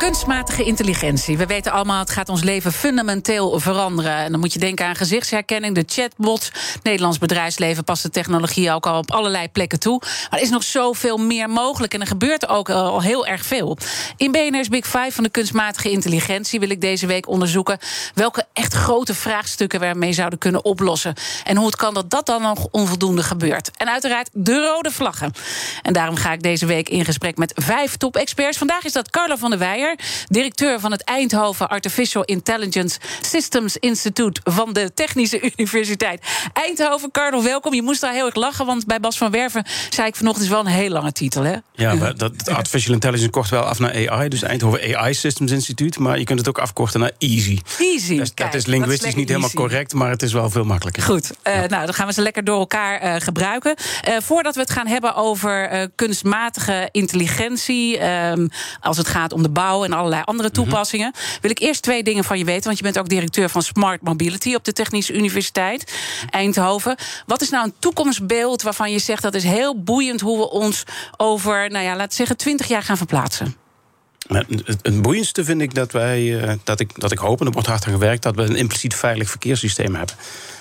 Kunstmatige intelligentie. We weten allemaal, het gaat ons leven fundamenteel veranderen. En dan moet je denken aan gezichtsherkenning, de chatbots. Nederlands bedrijfsleven past de technologie ook al op allerlei plekken toe. Maar er is nog zoveel meer mogelijk. En er gebeurt ook al heel erg veel. In BNR's Big Five van de kunstmatige intelligentie wil ik deze week onderzoeken welke echt grote vraagstukken we ermee zouden kunnen oplossen. En hoe het kan dat dat dan nog onvoldoende gebeurt. En uiteraard de rode vlaggen. En daarom ga ik deze week in gesprek met vijf top-experts. Vandaag is dat Carla van der Weijer directeur van het Eindhoven Artificial Intelligence Systems Institute van de Technische Universiteit Eindhoven. Carlo, welkom. Je moest daar heel erg lachen, want bij Bas van Werven zei ik vanochtend is wel een heel lange titel, hè? Ja, maar dat Artificial Intelligence kort wel af naar AI, dus Eindhoven AI Systems Institute, maar je kunt het ook afkorten naar Easy. Easy. Dus dat is linguistisch niet helemaal correct, maar het is wel veel makkelijker. Goed, uh, nou dan gaan we ze lekker door elkaar uh, gebruiken. Uh, voordat we het gaan hebben over kunstmatige intelligentie, ehm, als het gaat om de bouw en allerlei andere mhm. toepassingen. Wil ik eerst twee dingen van je weten. Want je bent ook directeur van Smart Mobility op de Technische Universiteit Eindhoven. Wat is nou een toekomstbeeld waarvan je zegt dat is heel boeiend hoe we ons over, nou ja, laten zeggen, twintig jaar gaan verplaatsen? Het boeiendste vind ik dat wij, eh, dat ik, dat ik hoop, en er wordt hard aan gewerkt, dat we een impliciet veilig verkeerssysteem hebben.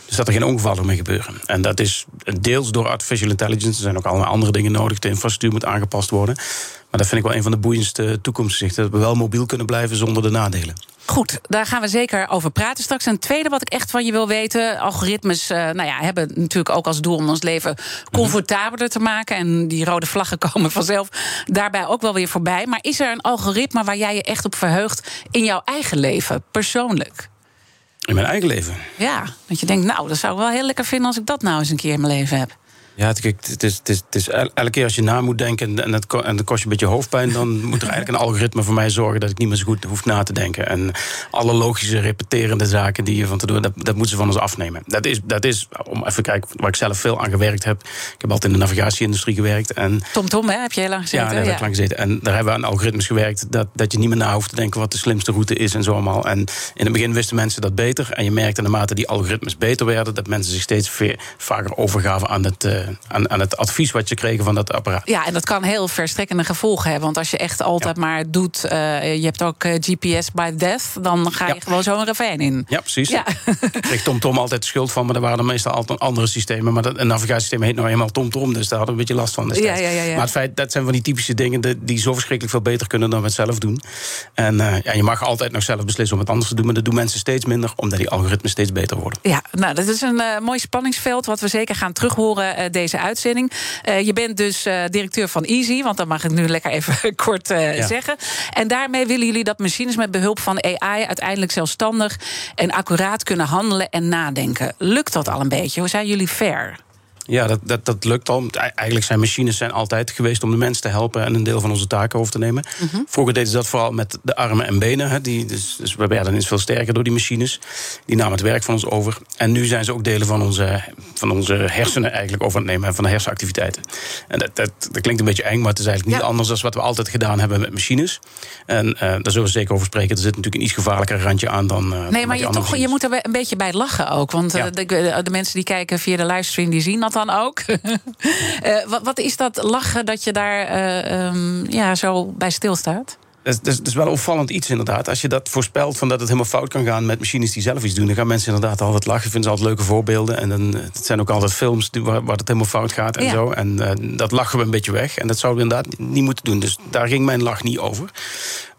Dus dat er geen ongevallen mee gebeuren. En dat is deels door artificial intelligence. Er zijn ook allemaal andere dingen nodig. De infrastructuur moet aangepast worden. Maar dat vind ik wel een van de boeiendste toekomstzichten. Dat we wel mobiel kunnen blijven zonder de nadelen. Goed, daar gaan we zeker over praten straks. En het tweede wat ik echt van je wil weten... algoritmes uh, nou ja, hebben natuurlijk ook als doel om ons leven comfortabeler te maken. En die rode vlaggen komen vanzelf daarbij ook wel weer voorbij. Maar is er een algoritme waar jij je echt op verheugt... in jouw eigen leven, persoonlijk? In mijn eigen leven? Ja, dat je denkt, nou, dat zou ik wel heel lekker vinden... als ik dat nou eens een keer in mijn leven heb. Ja, het, het, is, het, is, het is elke keer als je na moet denken en, het, en dat kost je een beetje hoofdpijn, dan moet er eigenlijk een algoritme voor mij zorgen dat ik niet meer zo goed hoef na te denken. En alle logische, repeterende zaken die je van te doen, dat, dat moeten ze van ons afnemen. Dat is, dat is, om even kijken, waar ik zelf veel aan gewerkt heb. Ik heb altijd in de navigatieindustrie gewerkt. En, Tom Tom, hè, heb je heel lang gezeten? Ja, daar heb ik lang gezeten. En daar hebben we aan algoritmes gewerkt dat, dat je niet meer na hoeft te denken wat de slimste route is en zo allemaal. En in het begin wisten mensen dat beter. En je merkte naarmate die algoritmes beter werden, dat mensen zich steeds vaker overgaven aan het, uh, aan, aan het advies wat je kregen van dat apparaat. Ja, en dat kan heel verstrekkende gevolgen hebben. Want als je echt altijd maar doet, uh, je hebt ook eh, GPS by death, dan ga je ja. gewoon zo een ravijn in. Ja, precies. Ja. Kreeg TomTom altijd de schuld van, maar er waren meestal altijd andere systemen. Maar dat, een navigatiesysteem heet nou eenmaal TomTom, dus daar hadden we een beetje last van. Ja, ja, ja, Maar het feit, dat zijn van die typische dingen die zo verschrikkelijk veel beter kunnen dan we het zelf doen. En uh, ja, je mag altijd nog zelf beslissen om het anders te doen, maar dat doen mensen steeds minder, omdat die algoritmes steeds beter worden. Ja, nou, dat is een mooi spanningsveld wat we zeker gaan terughoren deze uitzending. Uh, je bent dus uh, directeur van Easy, want dat mag ik nu lekker even kort uh, ja. zeggen. En daarmee willen jullie dat machines met behulp van AI uiteindelijk zelfstandig en accuraat kunnen handelen en nadenken. Lukt dat al een beetje? Hoe zijn jullie fair? Ja, dat, dat, dat lukt al. Eigenlijk zijn machines zijn altijd geweest om de mens te helpen en een deel van onze taken over te nemen. Mm -hmm. Vroeger deden ze dat vooral met de armen en benen. Hè, die, dus, dus we werden ineens veel sterker door die machines. Die namen het werk van ons over. En nu zijn ze ook delen van onze, van onze hersenen eigenlijk over aan het nemen, van de hersenactiviteiten. En dat, dat, dat klinkt een beetje eng, maar het is eigenlijk niet ja. anders dan wat we altijd gedaan hebben met machines. En uh, daar zullen we zeker over spreken. Er zit natuurlijk een iets gevaarlijker randje aan dan. Uh, nee, maar je, toch, je moet er een beetje bij lachen ook. Want ja. de, de, mensen die kijken via de livestream, die zien dat dan ook. uh, wat, wat, is dat lachen dat je daar uh, um, ja, zo bij stilstaat? Dat is, dat is wel opvallend iets inderdaad. Als je dat voorspelt van dat het helemaal fout kan gaan met machines die zelf iets doen, dan gaan mensen inderdaad altijd lachen. Vinden ze altijd leuke voorbeelden. En dan, het zijn ook altijd films die, waar, waar het helemaal fout gaat en ja. zo. En uh, dat lachen we een beetje weg. En dat zouden we inderdaad niet moeten doen. Dus daar ging mijn lach niet over.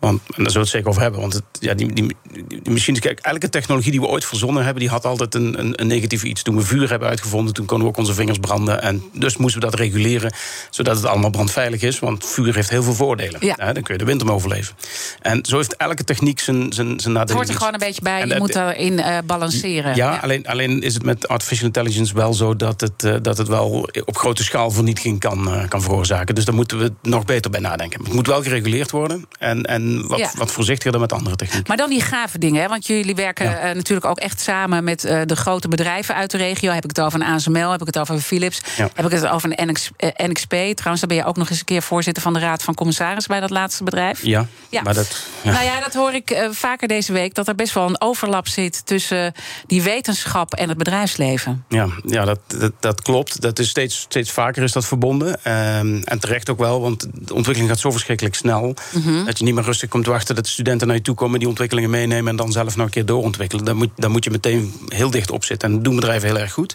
Want, en daar zullen we het zeker over hebben. Want het, ja, die, die, die, machines, kijk, elke technologie die we ooit verzonnen hebben, die had altijd een, een, een, negatief iets. Toen we vuur hebben uitgevonden, toen konden we ook onze vingers branden. En dus moesten we dat reguleren, zodat het allemaal brandveilig is. Want vuur heeft heel veel voordelen. Ja. Ja, dan kun je de winter overleven. En zo heeft elke techniek zijn, zijn, zijn nadelen. Het hoort er gewoon een beetje bij, en je moet erin uh, balanceren. Ja, ja, Alleen, alleen is het met artificial intelligence wel zo dat het, uh, dat het wel op grote schaal vernietiging kan, uh, kan veroorzaken. Dus daar moeten we nog beter bij nadenken. Het moet wel gereguleerd worden. En, en en wat, Ja. wat voorzichtiger met andere technieken. Maar dan die gave dingen, hè? want jullie werken Ja. eh, natuurlijk ook echt samen met eh, de grote bedrijven uit de regio. Heb ik het over een ASML, heb ik het over Philips, Ja. heb ik het over een NX, eh, NXP. Trouwens, dan ben je ook nog eens een keer voorzitter van de Raad van Commissaris bij dat laatste bedrijf. Ja, Ja. maar dat. Ja. Nou ja, dat hoor ik vaker deze week, dat er best wel een overlap zit tussen die wetenschap en het bedrijfsleven. Ja, ja dat, dat, dat klopt. Dat is steeds, steeds vaker is dat verbonden. Ehm, en terecht ook wel, want de ontwikkeling gaat zo verschrikkelijk snel... Mhm. dat je niet meer rustig komt wachten dat de studenten naar je toe komen... die ontwikkelingen meenemen en dan zelf nog een keer doorontwikkelen. Daar moet, daar moet je meteen heel dicht op zitten. En dat doen bedrijven heel erg goed.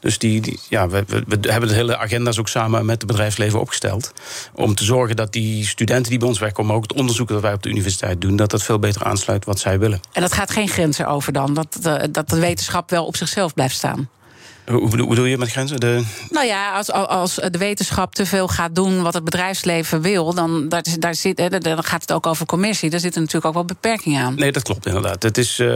Dus die, ja, we, we, hebben de hele agenda's ook samen met het bedrijfsleven opgesteld... om te zorgen dat die studenten die bij ons wegkomen... ook het onderzoek dat wij op de universiteit doen... dat dat veel beter aansluit wat zij willen. En dat gaat geen grenzen over dan, dat dat de wetenschap wel op zichzelf blijft staan. Hoe bedoel, je met grenzen? De, Nou ja, als, als de wetenschap te veel gaat doen wat het bedrijfsleven wil, dan, daar, daar zit, dan gaat het ook over commercie. Daar zitten natuurlijk ook wel beperkingen aan. Nee, dat klopt inderdaad. Het is, eh,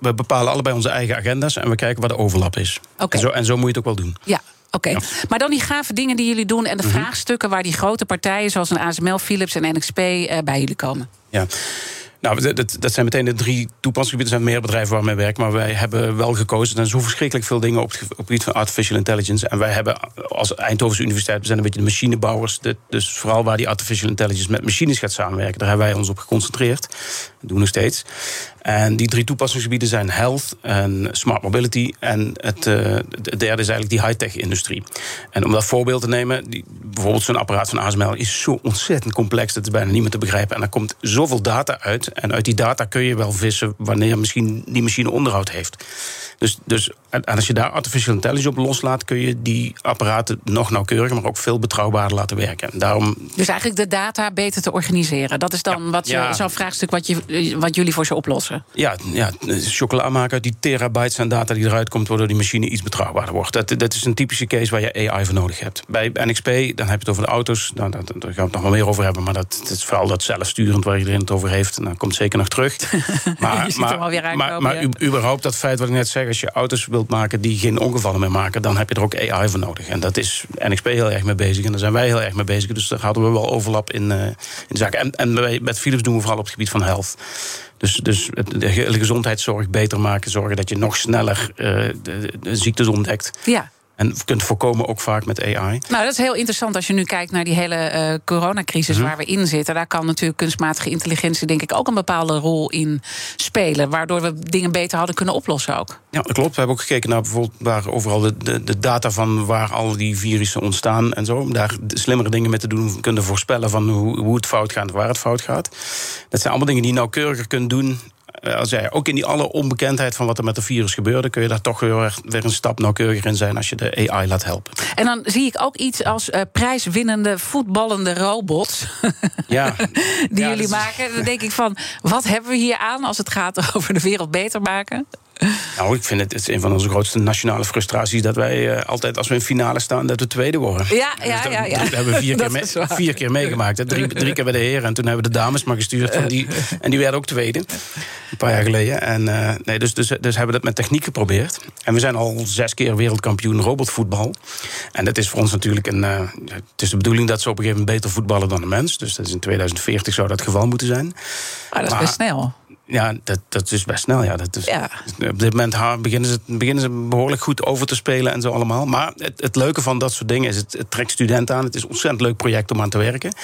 we, bepalen allebei onze eigen agenda's en we kijken waar de overlap is. Oké. En, zo, en zo moet je het ook wel doen. Ja. Oké, maar dan die gave dingen die jullie doen en de Mhm. vraagstukken waar die grote partijen zoals een ASML, Philips en NXP eh, bij jullie komen. Ja. Nou, dat- dat, zijn meteen de drie toepassingsgebieden. Er zijn meer bedrijven waar we mee werken. Maar wij hebben wel gekozen. Er zijn zo verschrikkelijk veel dingen op het, gebied van artificial intelligence. En wij hebben als Eindhovense Universiteit. We zijn een beetje de machinebouwers. Dus vooral waar die artificial intelligence met machines gaat samenwerken. Daar hebben wij ons op geconcentreerd. Doen nog steeds. En die drie toepassingsgebieden zijn health en smart mobility. En het, eh, het derde is eigenlijk die high-tech industrie. En om dat voorbeeld te nemen, die, bijvoorbeeld zo'n apparaat van ASML is zo ontzettend complex. Dat is bijna niet meer te begrijpen. En er komt zoveel data uit. En uit die data kun je wel vissen wanneer misschien die machine onderhoud heeft. Dus, dus en en als je daar artificial intelligence op loslaat, kun je die apparaten nog nauwkeuriger, maar ook veel betrouwbaarder laten werken. En daarom Dus eigenlijk de data beter te organiseren. Dat is dan Ja. wat Ja. zo'n vraagstuk wat, je, wat jullie voor ze oplossen. Ja, ja, chocola maken uit die terabytes aan data die eruit komt, waardoor die machine iets betrouwbaarder wordt. Dat, dat is een typische case waar je AI voor nodig hebt. Bij NXP, dan heb je het over de auto's. Nou, daar, gaan we het nog wel meer over hebben. Maar dat, dat is vooral dat zelfsturend waar iedereen het over heeft. Nou, komt zeker nog terug. Maar, maar, maar u- überhaupt dat feit wat ik net zeg, als je auto's wilt maken die geen ongevallen meer maken, dan heb je er ook AI voor nodig. En dat is NXP heel erg mee bezig. En daar zijn wij heel erg mee bezig. Dus daar hadden we wel overlap in, eh, in zaken. En, en met Philips doen we vooral op het gebied van health. Dus, dus de gezondheidszorg beter maken. Zorgen dat je nog sneller eh, de, de ziektes ontdekt. Ja. En kunt voorkomen ook vaak met AI. Nou, dat is heel interessant als je nu kijkt naar die hele eh, coronacrisis Mhm. waar we in zitten. Daar kan natuurlijk kunstmatige intelligentie, denk ik, ook een bepaalde rol in spelen. Waardoor we dingen beter hadden kunnen oplossen ook. Ja, dat klopt. We hebben ook gekeken naar bijvoorbeeld waar overal de, de, de data van waar al die virussen ontstaan en zo. Om daar slimmere dingen mee te doen, kunnen voorspellen van hoe, hoe het fout gaat en waar het fout gaat. Dat zijn allemaal dingen die je nauwkeuriger kunt doen. Eh, Als jij, ook in die alle onbekendheid van wat er met de virus gebeurde, kun je daar toch weer, weer een stap nauwkeuriger in zijn als je de AI laat helpen. En dan zie ik ook iets als eh, prijswinnende voetballende robots. Ja, die Ja, jullie maken. Dan denk ik van, wat hebben we hier aan als het gaat over de wereld beter maken? Nou, ik vind het, het is een van onze grootste nationale frustraties dat wij eh, altijd als we in finale staan, dat we tweede worden. Ja, ja, Dus dat- ja, ja. Dat hebben we vier keer, vier keer meegemaakt. hè. Drie, drie keer bij de heren en toen hebben we de dames maar gestuurd. Van die, en die werden ook tweede, een paar jaar geleden. En, eh, nee, dus, dus, dus hebben we dat met techniek geprobeerd. En we zijn al zes keer wereldkampioen robotvoetbal. En dat is voor ons natuurlijk een... eh, het is de bedoeling dat ze op een gegeven moment beter voetballen dan een mens. Dus dat is in 2040 zou dat het geval moeten zijn. Ah, dat is Maar- best snel. Ja, dat, dat is best snel. Ja. Dat is, Ja. Op dit moment beginnen ze, beginnen ze behoorlijk goed over te spelen en zo allemaal. Maar het, het leuke van dat soort dingen is, het, het trekt studenten aan. Het is een ontzettend leuk project om aan te werken.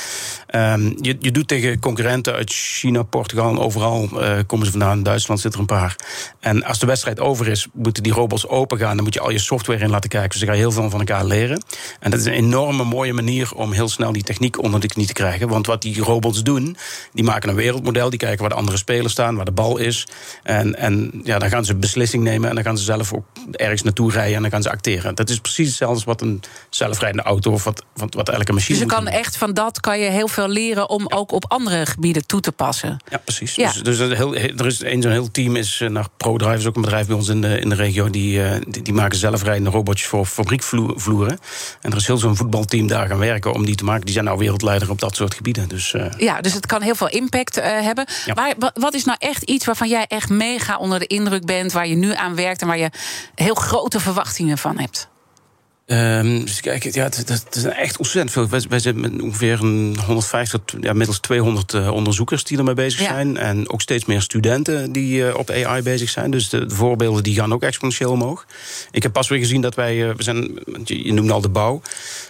Ehm, je, je doet tegen concurrenten uit China, Portugal en overal eh, komen ze vandaan. In Duitsland zit er een paar. En als de wedstrijd over is, moeten die robots open gaan. Dan moet je al je software in laten kijken. Dus dan ga je heel veel van elkaar leren. En dat is een enorme mooie manier om heel snel die techniek onder de knie te krijgen. Want wat die robots doen, die maken een wereldmodel. Die kijken waar de andere spelers staan, waar de bal is. En, en ja, dan gaan ze beslissing nemen. En dan gaan ze zelf ook ergens naartoe rijden. En dan gaan ze acteren. Dat is precies hetzelfde als wat een zelfrijdende auto of wat, wat, wat elke machine Dus je kan doen. echt van dat kan je heel veel leren om ook op andere gebieden toe te passen. Ja, precies. Ja. Dus, dus heel, er is een zo'n heel team is eh, naar ProDrive, is ook een bedrijf bij ons in de, in de regio. Die, eh, die, die maken zelfrijdende robotjes voor fabriekvloeren. En er is heel zo'n voetbalteam daar gaan werken om die te maken. Die zijn nou wereldleider op dat soort gebieden. Dus eh, Ja, dus het kan heel veel impact hebben. Ja. Waar, wa- wat is nou echt iets waarvan jij echt mega onder de indruk bent, waar je nu aan werkt en waar je heel grote verwachtingen van hebt? Um, dus kijk, ja, het, het, is echt ontzettend veel. Wij, wij zijn met ongeveer een 150, ja, middels 200 uh, onderzoekers die ermee bezig ja. zijn. En ook steeds meer studenten die uh, op AI bezig zijn. Dus de, de, voorbeelden die gaan ook exponentieel omhoog. Ik heb pas weer gezien dat wij, uh, we zijn, je noemde al de bouw.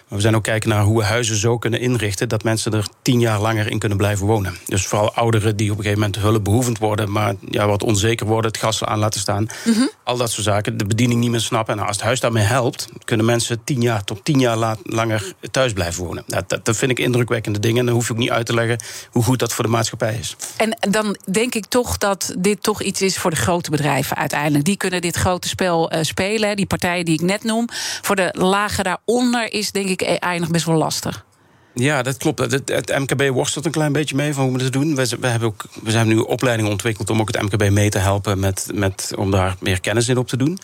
Maar we zijn ook kijken naar hoe we huizen zo kunnen inrichten dat mensen er tien jaar langer in kunnen blijven wonen. Dus vooral ouderen die op een gegeven moment hulpbehoevend worden, maar ja, wat onzeker worden, het gas aan laten staan. Mm -hmm. Al dat soort zaken. De bediening niet meer snappen. En nou, als het huis daarmee helpt, kunnen mensen tien jaar tot tien jaar la langer thuis blijven wonen. Nou, dat, dat vind ik indrukwekkende dingen. En dan hoef je ook niet uit te leggen hoe goed dat voor de maatschappij is. En dan denk ik toch dat dit toch iets is voor de grote bedrijven uiteindelijk. Die kunnen dit grote spel uh, spelen. Die partijen die ik net noem. Voor de lagen daaronder is denk ik AI nog best wel lastig. Ja, dat klopt. Het, het, MKB worstelt een klein beetje mee van hoe we dat doen. We, we, hebben ook, we zijn nu opleidingen ontwikkeld om ook het MKB mee te helpen met, met, om daar meer kennis in op te doen.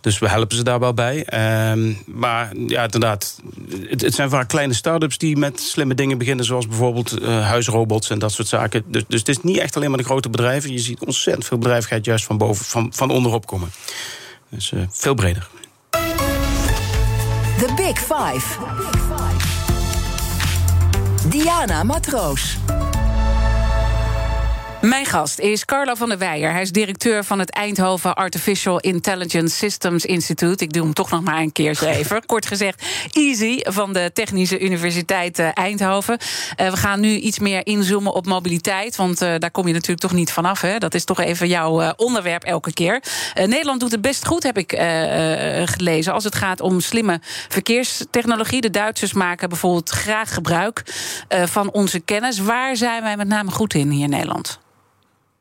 Dus we helpen ze daar wel bij. Um, maar ja, inderdaad, het, het, zijn vaak kleine start-ups die met slimme dingen beginnen, zoals bijvoorbeeld uh, huisrobots en dat soort zaken. Dus, dus het is niet echt alleen maar de grote bedrijven. Je ziet ontzettend veel bedrijvigheid juist van boven, van, van onderop komen. Dus uh, veel breder. The Big Five. Diana Matroos. Mijn gast is Carlo van der Weijer. Hij is directeur van het Eindhoven Artificial Intelligence Systems Institute. Ik doe hem toch nog maar een keertje even. Kort gezegd, EASY van de Technische Universiteit eh, Eindhoven. Uh, we gaan nu iets meer inzoomen op mobiliteit. Want uh, daar kom je natuurlijk toch niet vanaf. Hè? Dat is toch even jouw uh, onderwerp elke keer. Nederland doet het best goed, heb ik gelezen. Als het gaat om slimme verkeerstechnologie. De Duitsers maken bijvoorbeeld graag gebruik van onze kennis. Waar zijn wij met name goed in hier in Nederland?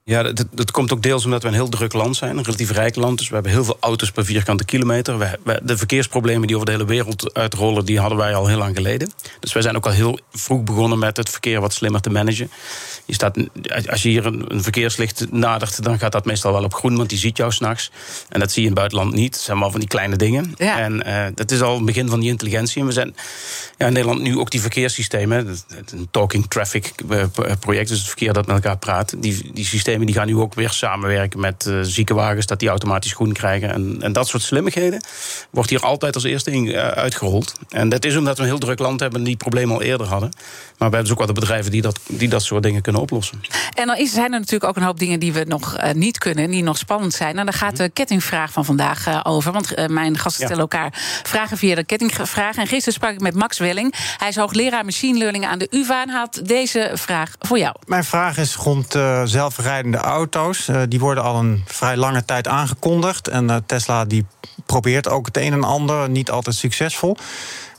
Ja, dat, dat, komt ook deels omdat we een heel druk land zijn, een relatief rijk land. Dus we hebben heel veel auto's per vierkante kilometer. We, we, de verkeersproblemen die over de hele wereld uitrollen, die hadden wij al heel lang geleden. Dus wij zijn ook al heel vroeg begonnen met het verkeer wat slimmer te managen. Je staat, als je hier een, een verkeerslicht nadert, dan gaat dat meestal wel op groen, want die ziet jou s'nachts. En dat zie je in het buitenland niet. Dat zijn wel van die kleine dingen. Ja. En uh, dat is al het begin van die intelligentie. En we zijn ja, in Nederland nu ook die verkeerssystemen, een talking traffic project, dus het verkeer dat met elkaar praat, die, die systemen die gaan nu ook weer samenwerken met uh, ziekenwagens, dat die automatisch groen krijgen. En, en dat soort slimmigheden wordt hier altijd als eerste in, uh, uitgerold. En dat is omdat we een heel druk land hebben die problemen al eerder hadden. Maar we hebben dus ook wel de bedrijven die dat, die dat soort dingen kunnen oplossen. En dan is, zijn er natuurlijk ook een hoop dingen die we nog uh, niet kunnen, die nog spannend zijn. En nou, daar gaat de kettingvraag van vandaag over. Want mijn gasten stellen elkaar vragen via de kettingvraag. En gisteren sprak ik met Max Welling. Hij is hoogleraar machine learning aan de UvA en had deze vraag voor jou. Mijn vraag is rond zelfrijdende de auto's. Uh, die worden al een vrij lange tijd aangekondigd. En uh, Tesla die probeert ook het een en ander, niet altijd succesvol.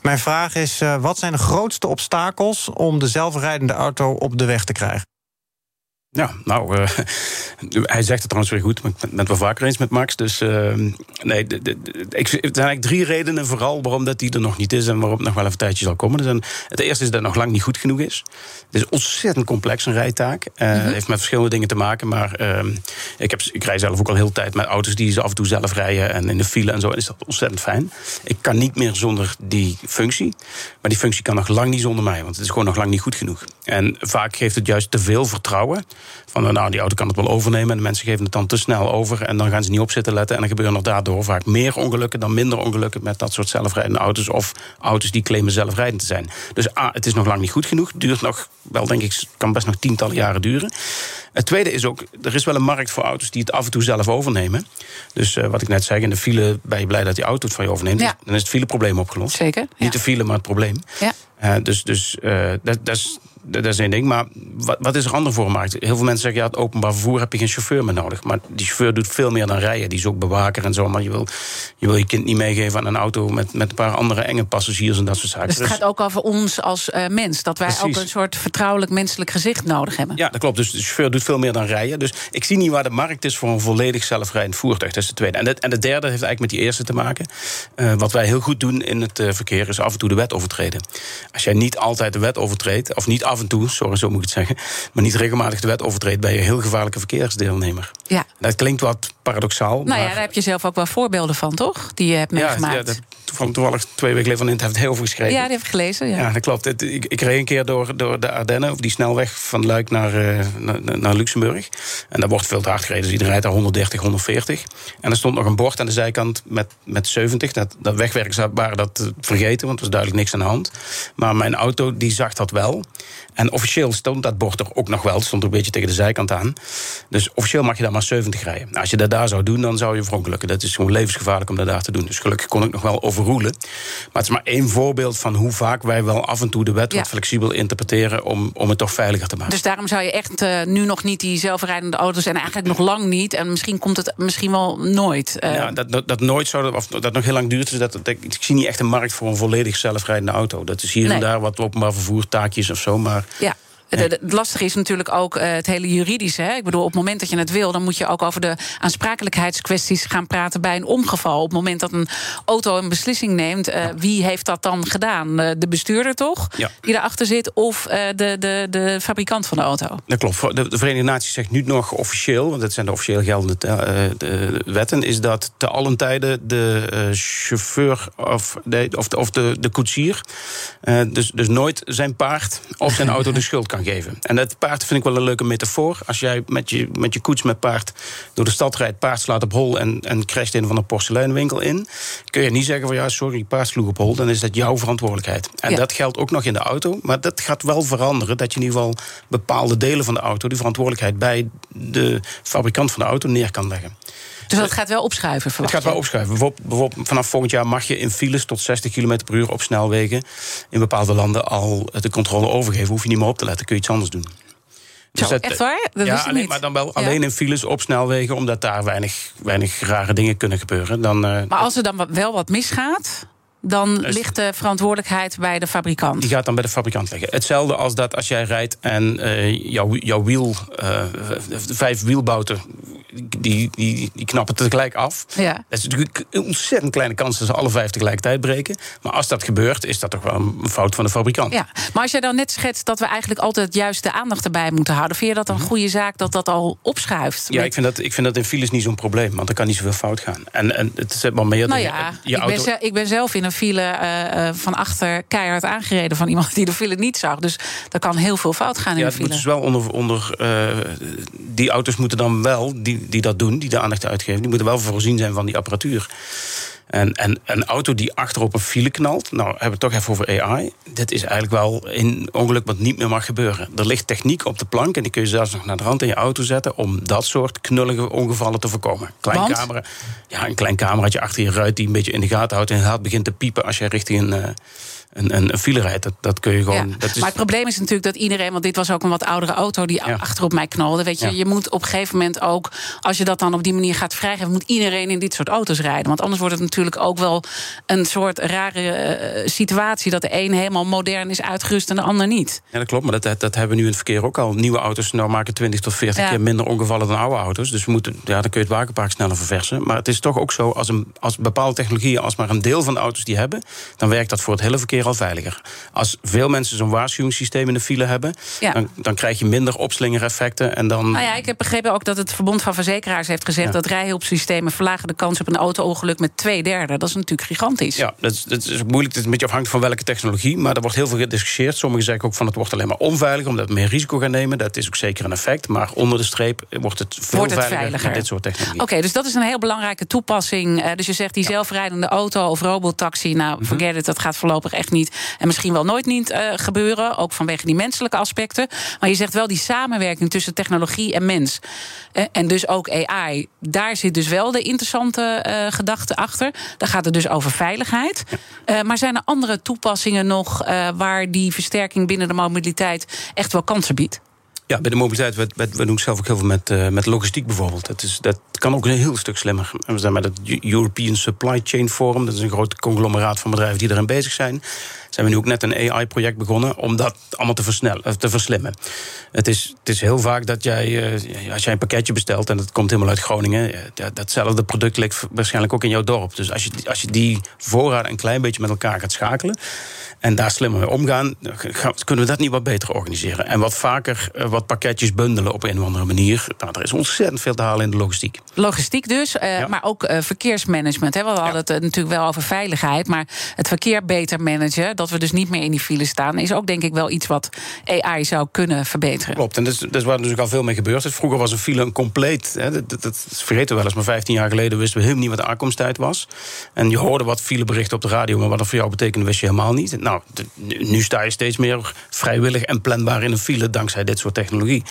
Mijn vraag is: uh, wat zijn de grootste obstakels om de zelfrijdende auto op de weg te krijgen? Ja, nou, uh, hij zegt het trouwens weer goed, maar ik ben het wel vaker eens met Max. Dus uh, nee, de, de, de, ik, er zijn eigenlijk drie redenen vooral waarom dat die er nog niet is en waarom het nog wel even een tijdje zal komen. Dus het eerste is dat het nog lang niet goed genoeg is. Het is ontzettend complex, een rijtaak. Het uh, mm -hmm. heeft met verschillende dingen te maken, maar ehm, ik, heb, ik rij zelf ook al heel tijd met auto's die ze af en toe zelf rijden en in de file en zo. En is dat ontzettend fijn. Ik kan niet meer zonder die functie, maar die functie kan nog lang niet zonder mij, want het is gewoon nog lang niet goed genoeg. En vaak geeft het juist te veel vertrouwen. Van nou, die auto kan het wel overnemen. En de mensen geven het dan te snel over. En dan gaan ze niet op zitten letten. En dan gebeuren er daardoor vaak meer ongelukken dan minder ongelukken met dat soort zelfrijdende auto's. Of auto's die claimen zelfrijdend te zijn. Dus A, het is nog lang niet goed genoeg. Duurt nog, wel denk ik, kan best nog tientallen jaren duren. Het tweede is ook, er is wel een markt voor auto's die het af en toe zelf overnemen. Dus uh, wat ik net zei, in de file ben je blij dat die auto het van je overneemt. Ja. Dan is het fileprobleem opgelost. Zeker. Ja. Niet de file, maar het probleem. Ja. Uh, dus dus uh, dat, dat is dat is één ding. Maar wat, wat is er ander voor gemaakt? Heel veel mensen zeggen, ja, het openbaar vervoer heb je geen chauffeur meer nodig. Maar die chauffeur doet veel meer dan rijden. Die is ook bewaker en zo. Maar je wil je, wil je kind niet meegeven aan een auto met, met een paar andere enge passagiers en dat soort zaken. Dus het gaat ook over ons als uh, mens. Dat wij Precies. ook een soort vertrouwelijk menselijk gezicht nodig hebben. Ja, dat klopt. Dus de chauffeur doet veel meer dan rijden. Dus ik zie niet waar de markt is voor een volledig zelfrijdend voertuig. Dat is de tweede. En de, en de derde heeft eigenlijk met die eerste te maken. Uh, wat wij heel goed doen in het uh, verkeer is af en toe de wet overtreden. Als jij niet altijd de wet overtreedt, of niet af en toe, sorry, zo moet ik het zeggen, maar niet regelmatig de wet overtreedt, ben je een heel gevaarlijke verkeersdeelnemer. Ja. Dat klinkt wat paradoxaal. Nou ja, daar heb je zelf ook wel voorbeelden van, toch? Die je hebt meegemaakt. Ja, ja van toevallig twee weken geleden van het heeft heel veel geschreven. Ja, die heb ik gelezen. Ja, ja dat klopt. ik, ik reed een keer door, door de Ardennen, of die snelweg van Luik naar, uh, naar, naar, Luxemburg. En daar wordt veel te hard gereden. Dus iedereen rijdt daar 130, 140. En er stond nog een bord aan de zijkant met, met 70. Dat, dat wegwerkers waren dat vergeten, want er was duidelijk niks aan de hand. Maar mijn auto die zag dat wel. En officieel stond dat bord er ook nog wel. Het stond een beetje tegen de zijkant aan. Dus officieel mag je daar maar 70 rijden. Nou, als je dat daar zou doen, dan zou je verongelukken. Dat is gewoon levensgevaarlijk om dat daar te doen. Dus gelukkig kon ik nog wel overroelen. Maar het is maar één voorbeeld van hoe vaak wij wel af en toe de wet wat flexibel interpreteren om, om het toch veiliger te maken. Dus daarom zou je echt uh, nu nog niet die zelfrijdende auto's en eigenlijk nog lang niet. En misschien komt het misschien wel nooit. Uh... Ja, dat, dat, dat, nooit zou, of dat nog heel lang duurt. Dus dat, dat, ik zie niet echt een markt voor een volledig zelfrijdende auto. Dat is hier en daar wat openbaar vervoer, taakjes of zo. Maar ja. Het lastige is natuurlijk ook uh, het hele juridische. Hè? Ik bedoel, op het moment dat je het wil, dan moet je ook over de aansprakelijkheidskwesties gaan praten bij een ongeval. Op het moment dat een auto een beslissing neemt, uh, wie heeft dat dan gedaan? Uh, de bestuurder toch? Ja. Die erachter zit, of de, de, de fabrikant van de auto? Dat klopt. De, de Verenigde Naties zegt nu nog officieel, want dat zijn de officieel geldende de wetten, is dat te allen tijden de chauffeur of, de, of, de, of de, de koetsier, dus, dus nooit zijn paard of zijn auto de schuld kan geven. En dat paard vind ik wel een leuke metafoor. Als jij met je, met je koets met paard door de stad rijdt, paard slaat op hol en, en crasht in van een porseleinwinkel in, kun je niet zeggen van ja, sorry, paard sloeg op hol, dan is dat jouw verantwoordelijkheid. En dat geldt ook nog in de auto, maar dat gaat wel veranderen dat je in ieder geval bepaalde delen van de auto die verantwoordelijkheid bij de fabrikant van de auto neer kan leggen. Dus dat gaat wel opschuiven, Het gaat wel opschuiven. Bijvoorbeeld, bijvoorbeeld, vanaf volgend jaar mag je in files tot 60 km per uur op snelwegen... in bepaalde landen al de controle overgeven. Hoef je niet meer op te letten, kun je iets anders doen. Dus Zo, echt waar? Dat ja, alleen, maar dan wel alleen in files op snelwegen... omdat daar weinig, weinig rare dingen kunnen gebeuren. Dan, uh, maar als er dan wel wat misgaat dan ligt de verantwoordelijkheid bij de fabrikant. Die gaat dan bij de fabrikant liggen. Hetzelfde als dat als jij rijdt en uh, jouw, jouw wiel, uh, vijf wielbouten die, die, die knappen tegelijk af. Ja. Dat is natuurlijk een ontzettend kleine kans dat ze alle vijf tegelijkertijd breken. Maar als dat gebeurt, is dat toch wel een fout van de fabrikant. Ja, maar als jij dan net schetst dat we eigenlijk altijd juist de aandacht erbij moeten houden, vind je dat een mhm. goede zaak dat dat al opschuift? Ja, ik vind dat, ik vind dat in files niet zo'n probleem, want er kan niet zoveel fout gaan. En, en het zet wel meer. Nou ja, je, ik, auto... ben ik ben zelf in een file uh, van achter keihard aangereden van iemand die de file niet zag. Dus er kan heel veel fout gaan in de file. Ja, dus wel onder, onder uh, die auto's moeten dan wel die die, dat doen, die de aandacht uitgeven, die moeten wel voorzien zijn van die apparatuur. En, en een auto die achterop een file knalt, nou hebben we het toch even over AI. Dit is eigenlijk wel een ongeluk wat niet meer mag gebeuren. Er ligt techniek op de plank en die kun je zelfs nog naar de rand in je auto zetten om dat soort knullige ongevallen te voorkomen. Klein camera, ja, een klein cameraatje achter je ruit die een beetje in de gaten houdt en het begint te piepen als je richting een. Uh, een, een, een file rijdt. Dat, dat kun je gewoon. Dat is... Maar het probleem is natuurlijk dat iedereen, want dit was ook een wat oudere auto die ja. achterop mij knalde. Weet je, je moet op een gegeven moment ook, als je dat dan op die manier gaat vrijgeven, moet iedereen in dit soort auto's rijden. Want anders wordt het natuurlijk ook wel een soort rare uh, situatie dat de een helemaal modern is uitgerust en de ander niet. Ja, dat klopt. Maar dat, dat, hebben we nu in het verkeer ook al. Nieuwe auto's nou maken 20 tot 40 keer minder ongevallen dan oude auto's. Dus we moeten, ja, dan kun je het wagenpark sneller verversen. Maar het is toch ook zo, als, een, als bepaalde technologieën, als maar een deel van de auto's die hebben, dan werkt dat voor het hele verkeer al veiliger. Als veel mensen zo'n waarschuwingssysteem in de file hebben, dan, dan, krijg je minder opslingereffecten. En dan... Nou ja, ik heb begrepen ook dat het Verbond van Verzekeraars heeft gezegd dat rijhulpsystemen verlagen de kans op een auto-ongeluk met twee derde. Dat is natuurlijk gigantisch. Ja, dat is, dat is moeilijk. Het is een beetje afhankelijk van welke technologie. Maar er wordt heel veel gediscussieerd. Sommigen zeggen ook van het wordt alleen maar onveilig omdat we meer risico gaan nemen. Dat is ook zeker een effect. Maar onder de streep wordt het veel wordt het veiliger, met dit soort technologie. Oké, dus dat is een heel belangrijke toepassing. Uh, dus je zegt die zelfrijdende auto of robotaxi. Nou, mm forget it, dat gaat voorlopig echt niet. En misschien wel nooit niet uh, gebeuren. Ook vanwege die menselijke aspecten. Maar je zegt wel die samenwerking tussen technologie en mens. Uh, en dus ook AI. Daar zit dus wel de interessante uh, gedachte achter. Daar gaat het dus over veiligheid. maar zijn er andere toepassingen nog waar die versterking binnen de mobiliteit echt wel kansen biedt? Ja, bij de mobiliteit, we, we, doen zelf ook heel veel met, uh, met logistiek bijvoorbeeld. Dat, is, dat kan ook een heel stuk slimmer. We zijn met het European Supply Chain Forum. Dat is een groot conglomeraat van bedrijven die erin bezig zijn. Zijn we nu ook net een AI-project begonnen om dat allemaal te, versnellen, eh, te verslimmen. Het is, het is heel vaak dat jij, uh, als jij een pakketje bestelt en dat komt helemaal uit Groningen, datzelfde product ligt waarschijnlijk ook in jouw dorp. Dus als je, als je die voorraad een klein beetje met elkaar gaat schakelen en daar slimmer mee omgaan, kunnen we dat niet wat beter organiseren. En wat vaker, wat pakketjes bundelen op een of andere manier. Nou, er is ontzettend veel te halen in de logistiek. Logistiek dus, uh, maar ook uh, verkeersmanagement. Hè. We hadden ja. het natuurlijk wel over veiligheid, maar het verkeer beter managen, dat we dus niet meer in die file staan, is ook denk ik wel iets wat AI zou kunnen verbeteren. Klopt, en dat is, dat is waar natuurlijk al veel mee gebeurd is. Vroeger was een file een compleet, hè, dat, vergeten we wel eens, maar 15 jaar geleden wisten we helemaal niet wat de aankomsttijd was. En je hoorde wat fileberichten op de radio, maar wat dat voor jou betekende, wist je helemaal niet. Nou, nu sta je steeds meer vrijwillig en planbaar in een file dankzij dit soort technologie.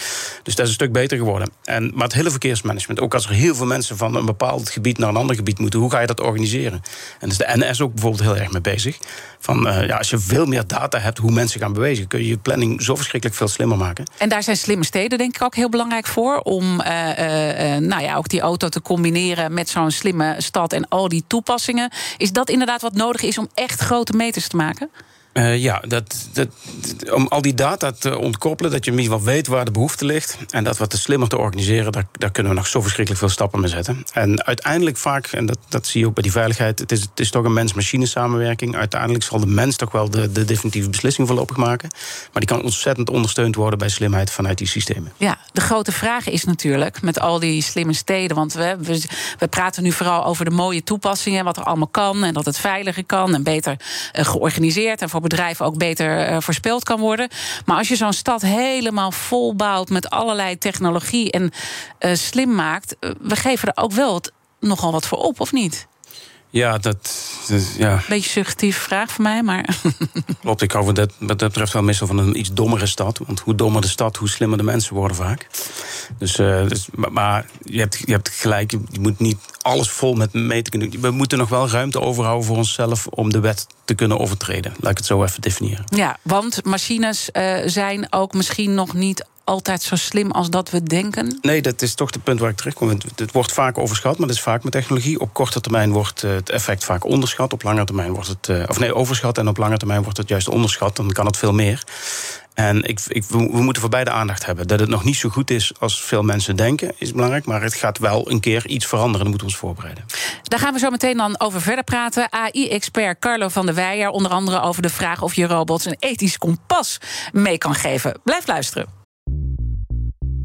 Dus dat is een stuk beter geworden. En, maar het hele verkeersmanagement, ook als er heel veel mensen van een bepaald gebied naar een ander gebied moeten, hoe ga je dat organiseren? En dus de NS ook bijvoorbeeld heel erg mee bezig. Van, uh, ja, als je veel meer data hebt hoe mensen gaan bewegen, kun je je planning zo verschrikkelijk veel slimmer maken. En daar zijn slimme steden denk ik ook heel belangrijk voor. Om uh, uh, nou ja, ook die auto te combineren met zo'n slimme stad en al die toepassingen. Is dat inderdaad wat nodig is om echt grote meters te maken? Uh, ja, dat, dat, om al die data te ontkoppelen, dat je ieder geval weet waar de behoefte ligt. En dat wat te slimmer te organiseren, daar, daar kunnen we nog zo verschrikkelijk veel stappen mee zetten. En uiteindelijk vaak, en dat, dat zie je ook bij die veiligheid, het is, het is toch een mens-machine samenwerking. Uiteindelijk zal de mens toch wel de, de definitieve beslissing voorlopig maken. Maar die kan ontzettend ondersteund worden bij slimheid vanuit die systemen. Ja, de grote vraag is natuurlijk met al die slimme steden. Want we, we, praten nu vooral over de mooie toepassingen, wat er allemaal kan. En dat het veiliger kan en beter uh, georganiseerd en voor bedrijven ook beter uh, voorspeld kan worden. Maar als je zo'n stad helemaal vol bouwt met allerlei technologie en uh, slim maakt, uh, we geven er ook wel nogal wat voor op, of niet? Ja, dat. dat ja. Beetje suggestieve vraag voor mij, maar. Klopt, ik hou van dat, wat dat betreft wel meestal van een iets dommere stad. Want hoe dommer de stad, hoe slimmer de mensen worden vaak. Dus, uh, dus maar, maar, je, hebt, je hebt gelijk, je moet niet alles vol met meten kunnen. We moeten nog wel ruimte overhouden voor onszelf om de wet te kunnen overtreden. Laat ik het zo even definiëren. Ja, want machines uh, zijn ook misschien nog niet altijd zo slim als dat we denken? Nee, dat is toch het punt waar ik terugkom. Het wordt vaak overschat, maar dat is vaak met technologie. Op korte termijn wordt het effect vaak onderschat. Op lange termijn wordt het. Of nee, overschat. En op lange termijn wordt het juist onderschat. Dan kan het veel meer. En ik, ik, we moeten voor beide aandacht hebben. Dat het nog niet zo goed is als veel mensen denken, is belangrijk. Maar het gaat wel een keer iets veranderen. Dan moeten we ons voorbereiden. Daar gaan we zo meteen dan over verder praten. AI-expert Carlo van der Weijer. Onder andere over de vraag of je robots een ethisch kompas mee kan geven. Blijf luisteren.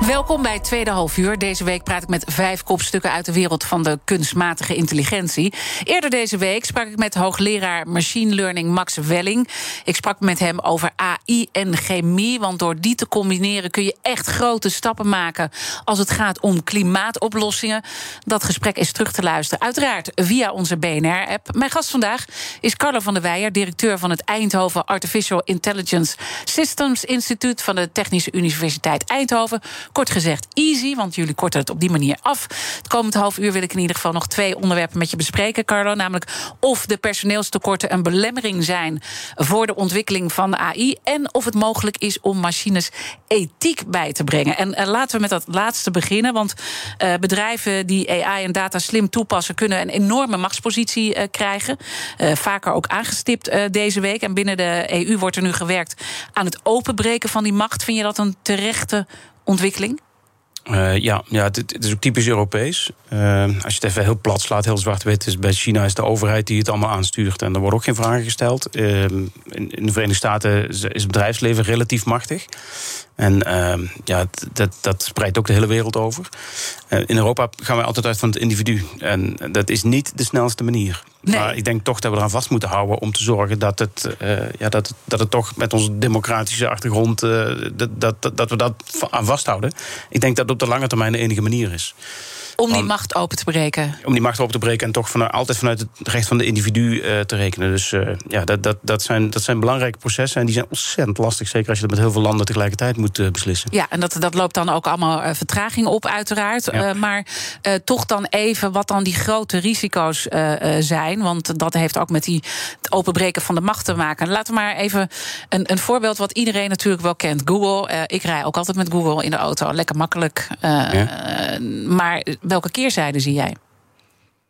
Welkom bij tweede halfuur. Deze week praat ik met vijf kopstukken uit de wereld van de kunstmatige intelligentie. Eerder deze week sprak ik met hoogleraar machine learning Max Welling. Ik sprak met hem over AI en chemie. Want door die te combineren kun je echt grote stappen maken als het gaat om klimaatoplossingen. Dat gesprek is terug te luisteren, uiteraard via onze BNR-app. Mijn gast vandaag is Carlo van der Weijer, directeur van het Eindhoven Artificial Intelligence Systems Instituut van de Technische Universiteit Eindhoven. Kort gezegd easy, want jullie korten het op die manier af. Het komende half uur wil ik in ieder geval nog twee onderwerpen met je bespreken, Carlo. Namelijk of de personeelstekorten een belemmering zijn voor de ontwikkeling van de AI. En of het mogelijk is om machines ethiek bij te brengen. En, en laten we met dat laatste beginnen. Want uh, bedrijven die AI en data slim toepassen, kunnen een enorme machtspositie uh, krijgen. Vaker ook aangestipt deze week. En binnen de EU wordt er nu gewerkt aan het openbreken van die macht. Vind je dat een terechte ontwikkeling? Uh, ja, ja het, is ook typisch Europees. Uh, als je het even heel plat slaat, heel zwart-wit, is bij China is de overheid die het allemaal aanstuurt. En er worden ook geen vragen gesteld. Uh, in, de Verenigde Staten is het bedrijfsleven relatief machtig. En ja, dat, dat spreidt ook de hele wereld over. in Europa gaan wij altijd uit van het individu. En dat is niet de snelste manier. Maar ik denk toch dat we eraan vast moeten houden om te zorgen dat het, uh, ja, dat, dat het toch met onze democratische achtergrond, uh, dat, dat, dat we dat aan vasthouden. Ik denk dat het op de lange termijn de enige manier is. Om die macht open te breken. Om die macht open te breken en toch vanuit, altijd vanuit het recht van de individu uh, te rekenen. Dus uh, ja, dat, dat, dat, zijn, dat zijn belangrijke processen. En die zijn ontzettend lastig. Zeker als je dat met heel veel landen tegelijkertijd moet uh, beslissen. Ja, en dat, dat loopt dan ook allemaal vertraging op, uiteraard. Ja. maar toch dan even wat dan die grote risico's zijn. Want dat heeft ook met die, het openbreken van de macht te maken. Laten we maar even een, een voorbeeld wat iedereen natuurlijk wel kent. Google. ik rij ook altijd met Google in de auto. Lekker makkelijk. Ja. maar welke keerzijde zie jij?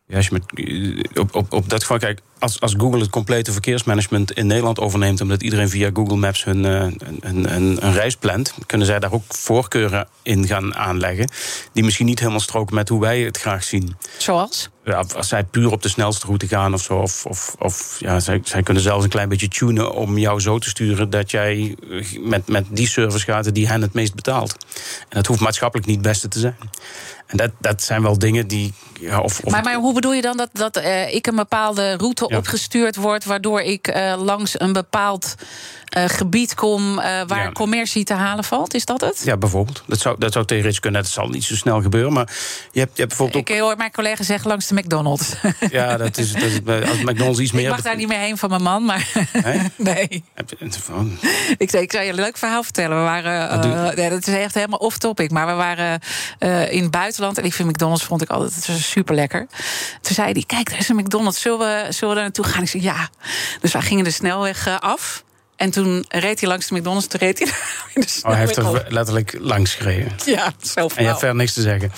Ja, als je met, eh, op, op, op dat geval, kijk, als, als Google het complete verkeersmanagement in Nederland overneemt, omdat iedereen via Google Maps hun, uh, een, een, een, reis plant, kunnen zij daar ook voorkeuren in gaan aanleggen. Die misschien niet helemaal stroken met hoe wij het graag zien. Zoals? Ja, als zij puur op de snelste route gaan of zo. Of, of, of ja, zij, zij kunnen zelfs een klein beetje tunen om jou zo te sturen dat jij met, met die service gaat die hen het meest betaalt. En dat hoeft maatschappelijk niet het beste te zijn. En dat, dat zijn wel dingen die. Ja, of, of maar, maar hoe bedoel je dan dat, dat uh, ik een bepaalde route ja. opgestuurd word, waardoor ik uh, langs een bepaald uh, gebied kom waar ja. commercie te halen valt? Is dat het? Ja, bijvoorbeeld. Dat zou, dat zou theoretisch kunnen. Dat zal niet zo snel gebeuren. Maar je hebt, je hebt bijvoorbeeld. Ik hoor mijn collega zeggen langs de McDonald's. Ja, dat is, dat is als McDonald's iets meer. Ik mag daar niet meer heen van mijn man, maar. nee. Je, ik, zei, ik zou je een leuk verhaal vertellen. We waren. nee, dat is echt helemaal off-topic. Maar we waren in het buitenland. En ik vind McDonald's vond ik altijd super lekker. Toen zei hij: Kijk, er is een McDonald's. Zullen we, zullen we daar naartoe gaan? Ik zei ja. Dus wij gingen de snelweg af. En toen reed hij langs de McDonald's, toen reed hij in de Oh, hij heeft er letterlijk langs gereden. Ja, zo En je hebt verder niks te zeggen.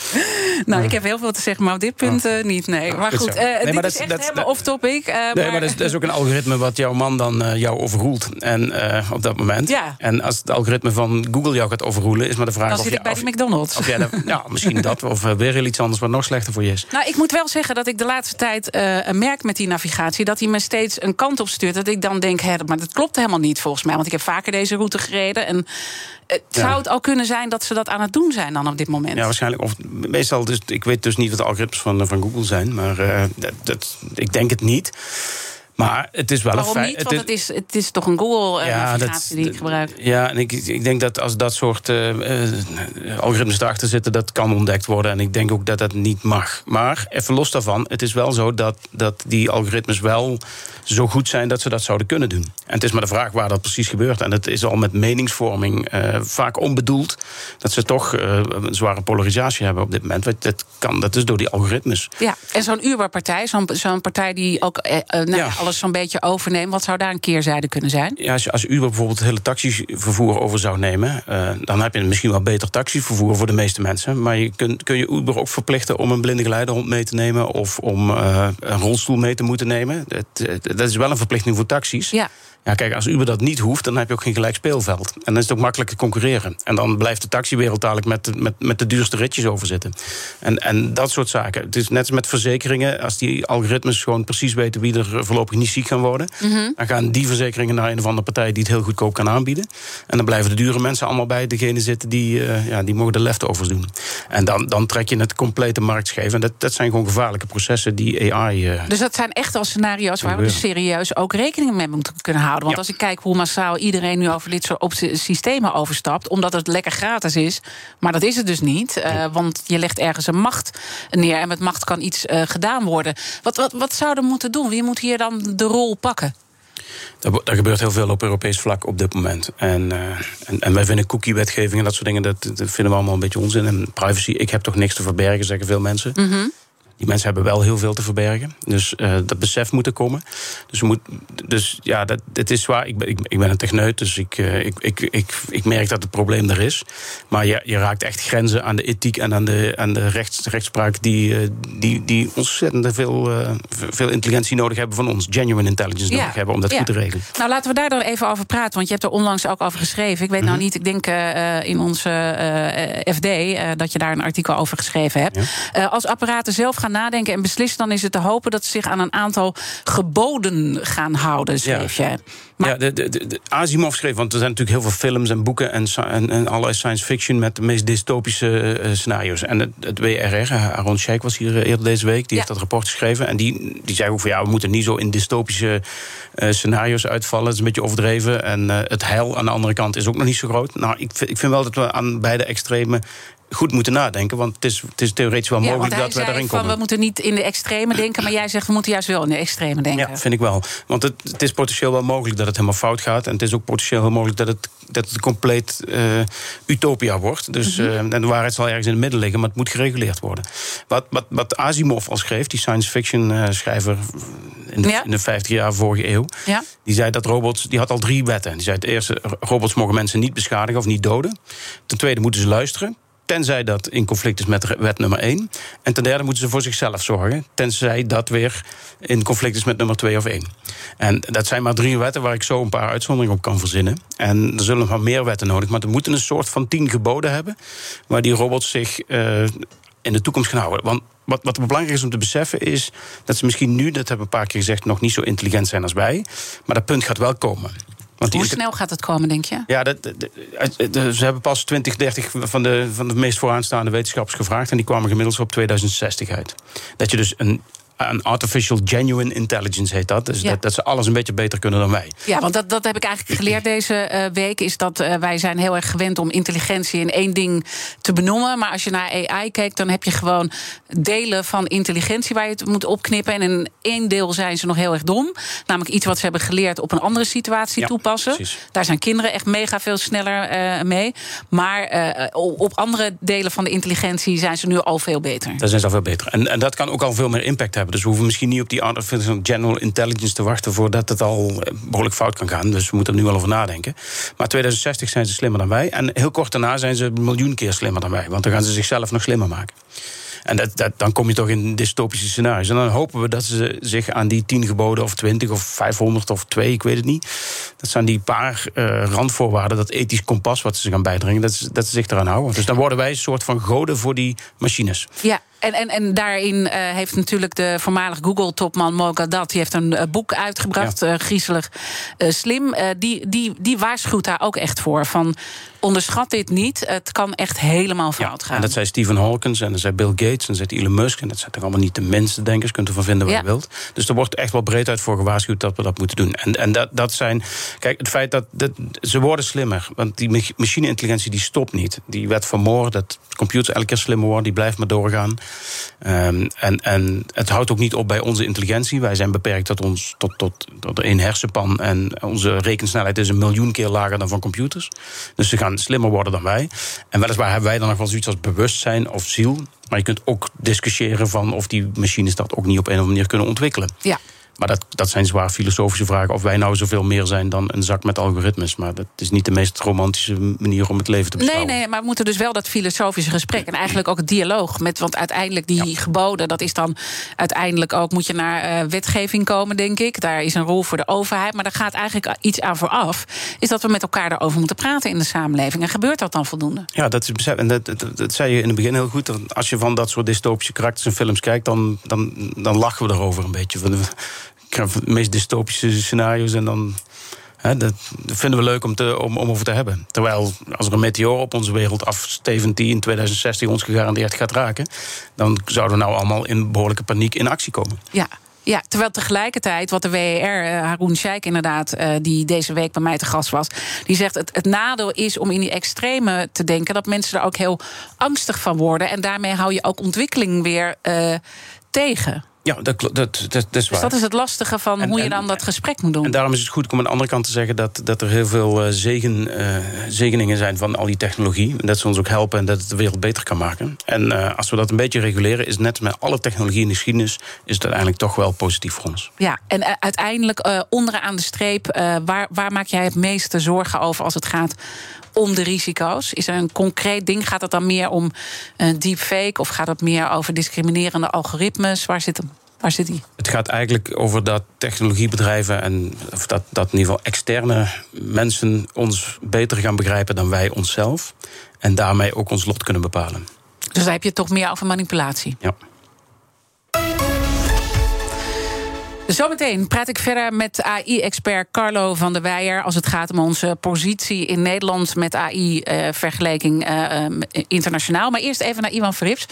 Nou, ik heb heel veel te zeggen, maar op dit punt uh, niet, nee. Maar goed, uh, nee, dit maar is echt dat, helemaal off-topic. Uh, nee, maar, maar dat, is, dat, is, ook een algoritme wat jouw man dan jou overroelt. En op dat moment. Ja. En als het algoritme van Google jou gaat overroelen, is maar de vraag dan of zit je... bij of, de McDonald's. Of jij, ja, misschien dat, of weer heel iets anders wat nog slechter voor je is. Nou, ik moet wel zeggen dat ik de laatste tijd merk met die navigatie... dat hij me steeds een kant op stuurt. Dat ik dan denk, hè, maar dat klopt helemaal niet volgens mij. Want ik heb vaker deze route gereden. En het zou het al kunnen zijn dat ze dat aan het doen zijn dan op dit moment? Ja, waarschijnlijk. Of meestal, dus, ik weet dus niet wat de algoritmes van, van Google zijn, maar uh, dat, dat, ik denk het niet. Maar het is wel Waarom een feit. niet? Want het is, het is toch een Google-navigatie ja, die ik gebruik. Ja, en ik, ik denk dat als dat soort uh, algoritmes erachter zitten... dat kan ontdekt worden. En ik denk ook dat dat niet mag. Maar even los daarvan, het is wel zo dat, dat die algoritmes wel zo goed zijn... dat ze dat zouden kunnen doen. En het is maar de vraag waar dat precies gebeurt. En het is al met meningsvorming uh, vaak onbedoeld... dat ze toch een zware polarisatie hebben op dit moment. Want dat, kan, dat is door die algoritmes. Ja, en zo'n Uber-partij, zo'n zo'n partij die ook... nou, ja alles zo'n beetje overnemen. Wat zou daar een keerzijde kunnen zijn? Ja, als, als Uber bijvoorbeeld het hele taxivervoer over zou nemen... Dan heb je misschien wel beter taxivervoer voor de meeste mensen. Maar je kun, kun je Uber ook verplichten om een blinde geleidehond mee te nemen... of om een rolstoel mee te moeten nemen. Dat, dat is wel een verplichting voor taxis. Ja. Ja, kijk, als Uber dat niet hoeft, dan heb je ook geen gelijk speelveld. En dan is het ook makkelijk te concurreren. En dan blijft de taxiwereld dadelijk met, de, met, met de duurste ritjes overzitten. En, en dat soort zaken. Het is net als met verzekeringen. Als die algoritmes gewoon precies weten wie er voorlopig niet ziek gaan worden, Mhm. dan gaan die verzekeringen naar een of andere partij die het heel goedkoop kan aanbieden. En dan blijven de dure mensen allemaal bij degene zitten die, uh, ja, die mogen de leftovers doen. En dan, dan trek je het complete marktscheef. En dat, dat zijn gewoon gevaarlijke processen die AI. Uh, dus dat zijn echt wel scenario's waar we dus serieus ook rekening mee moeten kunnen houden. Want Ja. als ik kijk hoe massaal iedereen nu over dit soort op systemen overstapt, omdat het lekker gratis is, maar dat is het dus niet, uh, want je legt ergens een macht neer en met macht kan iets uh, gedaan worden. Wat, wat, wat zouden we moeten doen? Wie moet hier dan de rol pakken? Er, er gebeurt heel veel op Europees vlak op dit moment. En, uh, en, en wij vinden cookie-wetgeving en dat soort dingen, dat, dat vinden we allemaal een beetje onzin. En privacy, ik heb toch niks te verbergen, zeggen veel mensen. Mm -hmm. Die mensen hebben wel heel veel te verbergen. Dus uh, dat besef moet er komen. Dus, we moet, dus ja, dat, het is zwaar. Ik ben, ik, ik ben een techneut, dus ik, uh, ik, ik, ik, ik merk dat het probleem er is. Maar je, je raakt echt grenzen aan de ethiek en aan de, aan de rechts, rechtspraak... die, uh, die, die ontzettend veel, veel intelligentie nodig hebben van ons. Genuine intelligence ja, nodig hebben om dat ja. goed te regelen. Nou, laten we daar dan even over praten. Want je hebt er onlangs ook over geschreven. Ik weet Mhm. mm -hmm. nou niet, ik denk in onze FD... dat je daar een artikel over geschreven hebt. Ja. als apparaten zelf gaan nadenken en beslissen, dan is het te hopen dat ze zich aan een aantal geboden gaan houden, schreef ja. je. Maar... Ja, de, de, de Asimov schreef, want er zijn natuurlijk heel veel films en boeken en, en, en allerlei science fiction met de meest dystopische uh, scenario's. En het, het WRR, Aaron Sheikh was hier eerder deze week, die ja. heeft dat rapport geschreven. En die, die zei ook van ja, we moeten niet zo in dystopische uh, scenario's uitvallen. Het is een beetje overdreven. En uh, het heil aan de andere kant is ook nog niet zo groot. Nou, ik, ik vind wel dat we aan beide extremen goed moeten nadenken. Want het is, het is theoretisch wel mogelijk dat we daarin komen. we moeten niet in de extreme denken, maar jij zegt we moeten juist wel in de extreme denken. Ja, vind ik wel. Want het, het is potentieel wel mogelijk dat het helemaal fout gaat. En het is ook potentieel heel mogelijk dat het, dat het compleet uh, utopia wordt. Dus mm en de waarheid zal ergens in het midden liggen, maar het moet gereguleerd worden. Wat, wat, wat Asimov al schreef, die science fiction uh, schrijver in de, in de 50 jaar vorige eeuw, ja. die zei dat robots, die had al drie wetten. Die zei het eerste, robots mogen mensen niet beschadigen of niet doden. Ten tweede moeten ze luisteren. Tenzij dat in conflict is met wet nummer 1. En ten derde moeten ze voor zichzelf zorgen. Tenzij dat weer in conflict is met nummer 2 of 1. En dat zijn maar drie wetten waar ik zo een paar uitzonderingen op kan verzinnen. En er zullen nog meer wetten nodig. Maar er moeten een soort van tien geboden hebben. waar die robots zich uh, in de toekomst gaan houden. Want wat, wat belangrijk is om te beseffen is dat ze misschien nu, dat hebben we een paar keer gezegd, nog niet zo intelligent zijn als wij. Maar dat punt gaat wel komen. Want Hoe snel gaat het komen, denk je? Ja, dat, ze hebben pas 20, 30 van de, van de meest vooraanstaande wetenschappers gevraagd. En die kwamen gemiddeld op 2060 uit. Dat je dus een een artificial genuine intelligence heet dat. Dus dat, dat, ze alles een beetje beter kunnen dan wij. Ja, want dat, dat heb ik eigenlijk geleerd deze uh, week. Is dat uh, wij zijn heel erg gewend om intelligentie in één ding te benoemen. Maar als je naar AI kijkt, dan heb je gewoon delen van intelligentie waar je het moet opknippen. En in één deel zijn ze nog heel erg dom. Namelijk iets wat ze hebben geleerd op een andere situatie toepassen. Precies. Daar zijn kinderen echt mega veel sneller uh, mee. Maar op andere delen van de intelligentie zijn ze nu al veel beter. Daar zijn ze al veel beter. En, en dat kan ook al veel meer impact hebben. Dus we hoeven misschien niet op die artificial general intelligence te wachten voordat het al eh, behoorlijk fout kan gaan. Dus we moeten er nu wel over nadenken. Maar 2060 zijn ze slimmer dan wij. En heel kort daarna zijn ze een miljoen keer slimmer dan wij. Want dan gaan ze zichzelf nog slimmer maken. En dat, dat, dan kom je toch in dystopische scenario's. En dan hopen we dat ze zich aan die tien geboden, of twintig, of 500 of twee, ik weet het niet. Dat zijn die paar uh, randvoorwaarden, dat ethisch kompas wat ze gaan bijdringen, dat ze, dat ze zich eraan houden. Dus dan worden wij een soort van goden voor die machines. Ja, en, en, en daarin uh, heeft natuurlijk de voormalig Google-topman Mo die heeft een uh, boek uitgebracht, ja. uh, Griezelig Slim. die, die, die waarschuwt daar ook echt voor. Van onderschat dit niet, het kan echt helemaal fout ja, gaan. En dat zei Stephen Hawkins en dat zei Bill Gates en dat zei Elon Musk... en dat zijn toch allemaal niet de minste denkers, kunt u van vinden wat ja. je wilt. Dus er wordt echt wel breed uit voor gewaarschuwd dat we dat moeten doen. En, en dat, dat zijn... Kijk, het feit dat, dat... Ze worden slimmer, want die machine-intelligentie die stopt niet. Die werd van morgen, dat computers elke keer slimmer worden... die blijft maar doorgaan. Um, en, en het houdt ook niet op bij onze intelligentie. Wij zijn beperkt tot, ons, tot, tot, tot één hersenpan. En onze rekensnelheid is een miljoen keer lager dan van computers. Dus ze gaan slimmer worden dan wij. En weliswaar hebben wij dan nog wel zoiets als bewustzijn of ziel. Maar je kunt ook discussiëren van of die machines dat ook niet op een of andere manier kunnen ontwikkelen. Ja. Maar dat, dat zijn zwaar filosofische vragen. Of wij nou zoveel meer zijn dan een zak met algoritmes. Maar dat is niet de meest romantische manier om het leven te beschouwen. Nee, nee, maar we moeten dus wel dat filosofische gesprek. En eigenlijk ook het dialoog. Met, want uiteindelijk die ja. geboden, dat is dan uiteindelijk ook... moet je naar uh, wetgeving komen, denk ik. Daar is een rol voor de overheid. Maar daar gaat eigenlijk iets aan vooraf. Is dat we met elkaar daarover moeten praten in de samenleving. En gebeurt dat dan voldoende? Ja, dat, is, en dat, dat, dat zei je in het begin heel goed. Als je van dat soort dystopische karakters en films kijkt... dan, dan, dan lachen we erover een beetje de meest dystopische scenario's. En dan. Hè, dat vinden we leuk om, te, om, om over te hebben. Terwijl als er een meteoor op onze wereld afstevend die in 2060 ons gegarandeerd gaat raken, dan zouden we nou allemaal in behoorlijke paniek in actie komen. Ja, ja, terwijl tegelijkertijd, wat de WER, uh, Haroon Sheikh inderdaad, uh, die deze week bij mij te gast was, die zegt: het, het nadeel is om in die extreme te denken dat mensen er ook heel angstig van worden. En daarmee hou je ook ontwikkeling weer uh, tegen. Ja, dat, dat, dat, dat is waar. Dus dat is het lastige van en, hoe je dan dat gesprek moet doen. En daarom is het goed om aan de andere kant te zeggen... dat, dat er heel veel uh, zegen, uh, zegeningen zijn van al die technologie. En dat ze ons ook helpen en dat het de wereld beter kan maken. En uh, als we dat een beetje reguleren... is net met alle technologie in de geschiedenis... is het uiteindelijk toch wel positief voor ons. Ja, en uiteindelijk onderaan de streep... waar, waar maak jij het meeste zorgen over als het gaat om de risico's? Is er een concreet ding? Gaat het dan meer om een deepfake of gaat het meer over discriminerende algoritmes? Waar zit hem? Waar zit die? Het gaat eigenlijk over dat technologiebedrijven en of dat, dat in ieder geval externe mensen ons beter gaan begrijpen dan wij onszelf. En daarmee ook ons lot kunnen bepalen. Dus daar heb je toch meer over manipulatie? Ja. Zometeen praat ik verder met AI-expert Carlo van der Weijer... als het gaat om onze positie in Nederland met AI-vergelijking uh, uh, internationaal. Maar eerst even naar Iwan Verrips.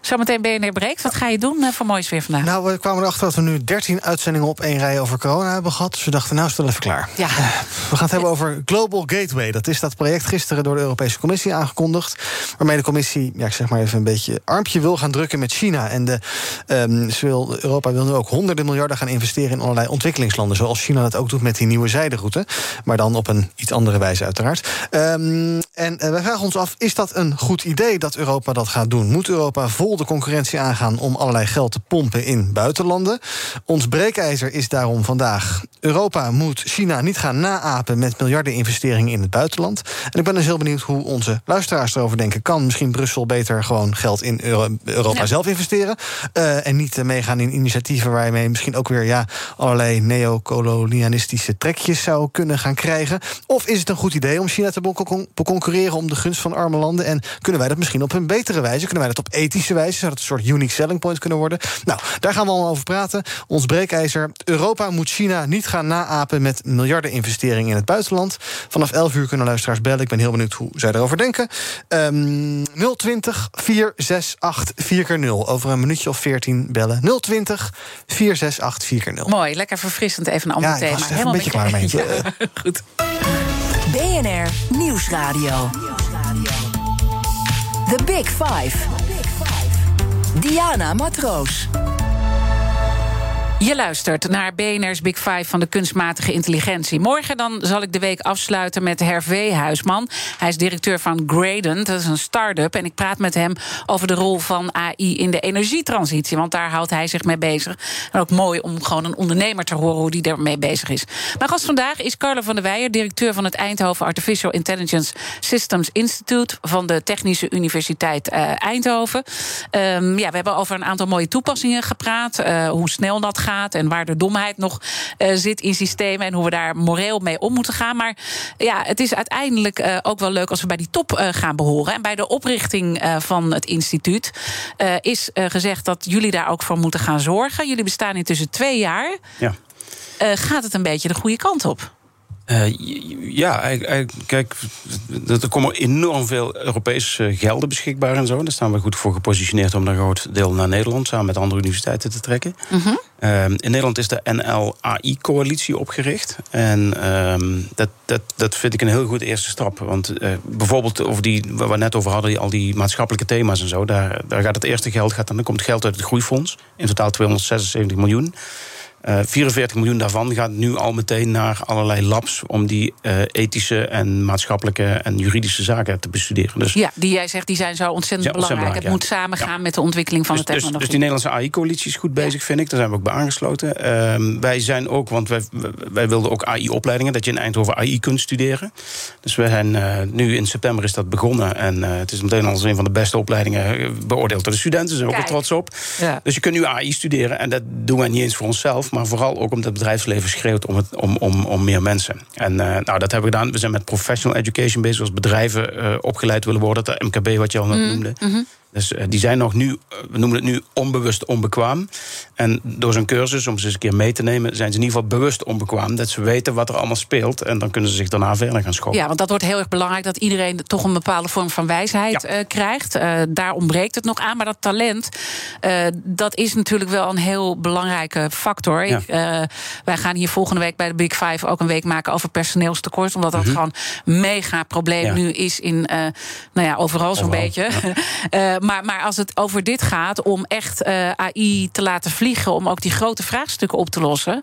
Zometeen BNR Breekt. Wat ga je doen uh, voor moois weer vandaag? Nou, we kwamen erachter dat we nu 13 uitzendingen op één rij over corona hebben gehad. Dus we dachten, nou, stel even klaar. Ja. We gaan het hebben over Global Gateway. Dat is dat project gisteren door de Europese Commissie aangekondigd. Waarmee de Commissie, ja, ik zeg maar even een beetje armpje wil gaan drukken met China. En de, um, wil, Europa wil nu ook honderden miljarden gaan investeren in allerlei ontwikkelingslanden. Zoals China dat ook doet met die nieuwe zijderoute. Maar dan op een iets andere wijze, uiteraard. Um, en uh, wij vragen ons af: is dat een goed idee dat Europa dat gaat doen? Moet Europa vol de concurrentie aangaan om allerlei geld te pompen in buitenlanden? Ons breekijzer is daarom vandaag: Europa moet China niet gaan naapen met miljarden investeringen in het buitenland. En ik ben dus heel benieuwd hoe onze luisteraars erover denken. Kan misschien Brussel beter gewoon geld in Euro Europa ja. zelf investeren? Uh, en niet uh, meegaan in initiatieven waar je mee misschien ook weer ja, allerlei neocolonialistische trekjes zou kunnen gaan krijgen? Of is het een goed idee om China te concurreren om de gunst van arme landen? En kunnen wij dat misschien op een betere wijze? Kunnen wij dat op ethische wijze? Zou dat een soort unique selling point kunnen worden? Nou, daar gaan we allemaal over praten. Ons breekijzer. Europa moet China niet gaan naapen met miljarden investeringen in het buitenland. Vanaf 11 uur kunnen luisteraars bellen. Ik ben heel benieuwd hoe zij erover denken. Um, 020 468 4x0. Over een minuutje of 14 bellen. 020 468 4x0. Mooi, lekker verfrissend. Even een ander ja, thema. Ik was Helemaal een beetje klaar mee. Ja, goed. BNR Nieuwsradio. The Big Five. Diana Matroos. Je luistert naar BNR's Big Five van de kunstmatige intelligentie. Morgen dan zal ik de week afsluiten met Hervé Huisman. Hij is directeur van Gradent, dat is een start-up. En ik praat met hem over de rol van AI in de energietransitie. Want daar houdt hij zich mee bezig. En ook mooi om gewoon een ondernemer te horen hoe die daarmee bezig is. Mijn gast vandaag is Carlo van der Weijer, directeur van het Eindhoven Artificial Intelligence Systems Institute van de Technische Universiteit uh, Eindhoven. Um, ja, we hebben over een aantal mooie toepassingen gepraat. Uh, hoe snel dat gaat en waar de domheid nog uh, zit in systemen en hoe we daar moreel mee om moeten gaan. Maar ja, het is uiteindelijk uh, ook wel leuk als we bij die top uh, gaan behoren. En bij de oprichting van het instituut is gezegd dat jullie daar ook voor moeten gaan zorgen. Jullie bestaan intussen twee jaar. Ja. gaat het een beetje de goede kant op? Uh, ja, kijk, er komen enorm veel Europese gelden beschikbaar en zo. Daar staan we goed voor gepositioneerd om een groot deel naar Nederland samen met andere universiteiten te trekken. -hmm. uh, in Nederland is de NL-AI-coalitie opgericht. En uh, dat, dat, dat vind ik een heel goed eerste stap. Want uh, bijvoorbeeld over die, waar we net over hadden, al die maatschappelijke thema's en zo, daar, daar gaat het eerste geld, gaat, dan komt geld uit het groeifonds. In totaal 276 miljoen. Uh, 44 miljoen daarvan gaat nu al meteen naar allerlei labs om die uh, ethische en maatschappelijke en juridische zaken te bestuderen. Dus, ja, die jij zegt, die zijn zo ontzettend ja, belangrijk. belangrijk. Het moet samengaan ja. met de ontwikkeling van dus, de technologie. Dus, dus die Nederlandse AI-coalitie is goed bezig, vind ik. Daar zijn we ook bij aangesloten. Uh, wij zijn ook, want wij, wij wilden ook AI-opleidingen, dat je in Eindhoven AI kunt studeren. Dus we zijn uh, nu in september is dat begonnen. En het is meteen als een van de beste opleidingen beoordeeld door de studenten. Daar zijn we ook trots op. Ja. Dus je kunt nu AI studeren. En dat doen wij niet eens voor onszelf, maar vooral ook omdat het bedrijfsleven schreeuwt om, het, om, om, om meer mensen. En uh, nou, dat hebben we gedaan. We zijn met professional education bezig, als bedrijven uh, opgeleid willen worden. Dat MKB, wat je al net Mm, noemde. mm-hmm. Dus uh, die zijn nog nu, we noemen het nu onbewust onbekwaam. En door zo'n cursus, om ze eens een keer mee te nemen, zijn ze in ieder geval bewust onbekwaam. Dat ze weten wat er allemaal speelt. En dan kunnen ze zich daarna verder gaan scholen. Ja, want dat wordt heel erg belangrijk dat iedereen toch een bepaalde vorm van wijsheid ja. uh, krijgt. Uh, daar ontbreekt het nog aan. Maar dat talent, uh, dat is natuurlijk wel een heel belangrijke factor. Ja. Ik, wij gaan hier volgende week bij de Big Five ook een week maken over personeelstekort. Omdat dat Mhm. gewoon een mega probleem Ja. nu is in, nou ja, overal zo'n Overal, beetje. maar, maar als het over dit gaat, om echt AI te laten vliegen, om ook die grote vraagstukken op te lossen,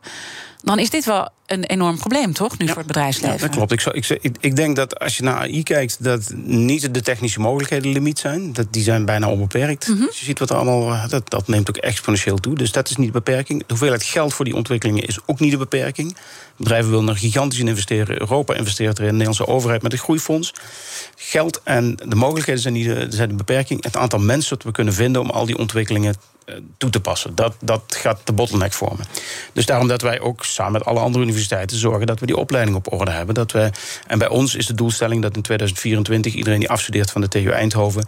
dan is dit wel een enorm probleem, toch? Nu voor het bedrijfsleven. Ja, dat klopt. Ik, zou, ik, ik, denk dat als je naar AI kijkt, dat niet de technische mogelijkheden limiet zijn. Dat, die zijn bijna onbeperkt. Mhm. Als je ziet wat er allemaal. Dat, dat neemt ook exponentieel toe. Dus dat is niet de beperking. De hoeveelheid geld voor die ontwikkelingen is ook niet de beperking. Bedrijven willen er gigantisch in investeren. Europa investeert erin. De Nederlandse overheid met een groeifonds. Geld en de mogelijkheden zijn niet de, zijn de beperking. Het aantal mensen dat we kunnen vinden om al die ontwikkelingen toe te passen. Dat, dat gaat de bottleneck vormen. Dus daarom dat wij ook samen met alle andere universiteiten zorgen dat we die opleiding op orde hebben. Dat we, en bij ons is de doelstelling dat in 2024 iedereen die afstudeert van de TU Eindhoven,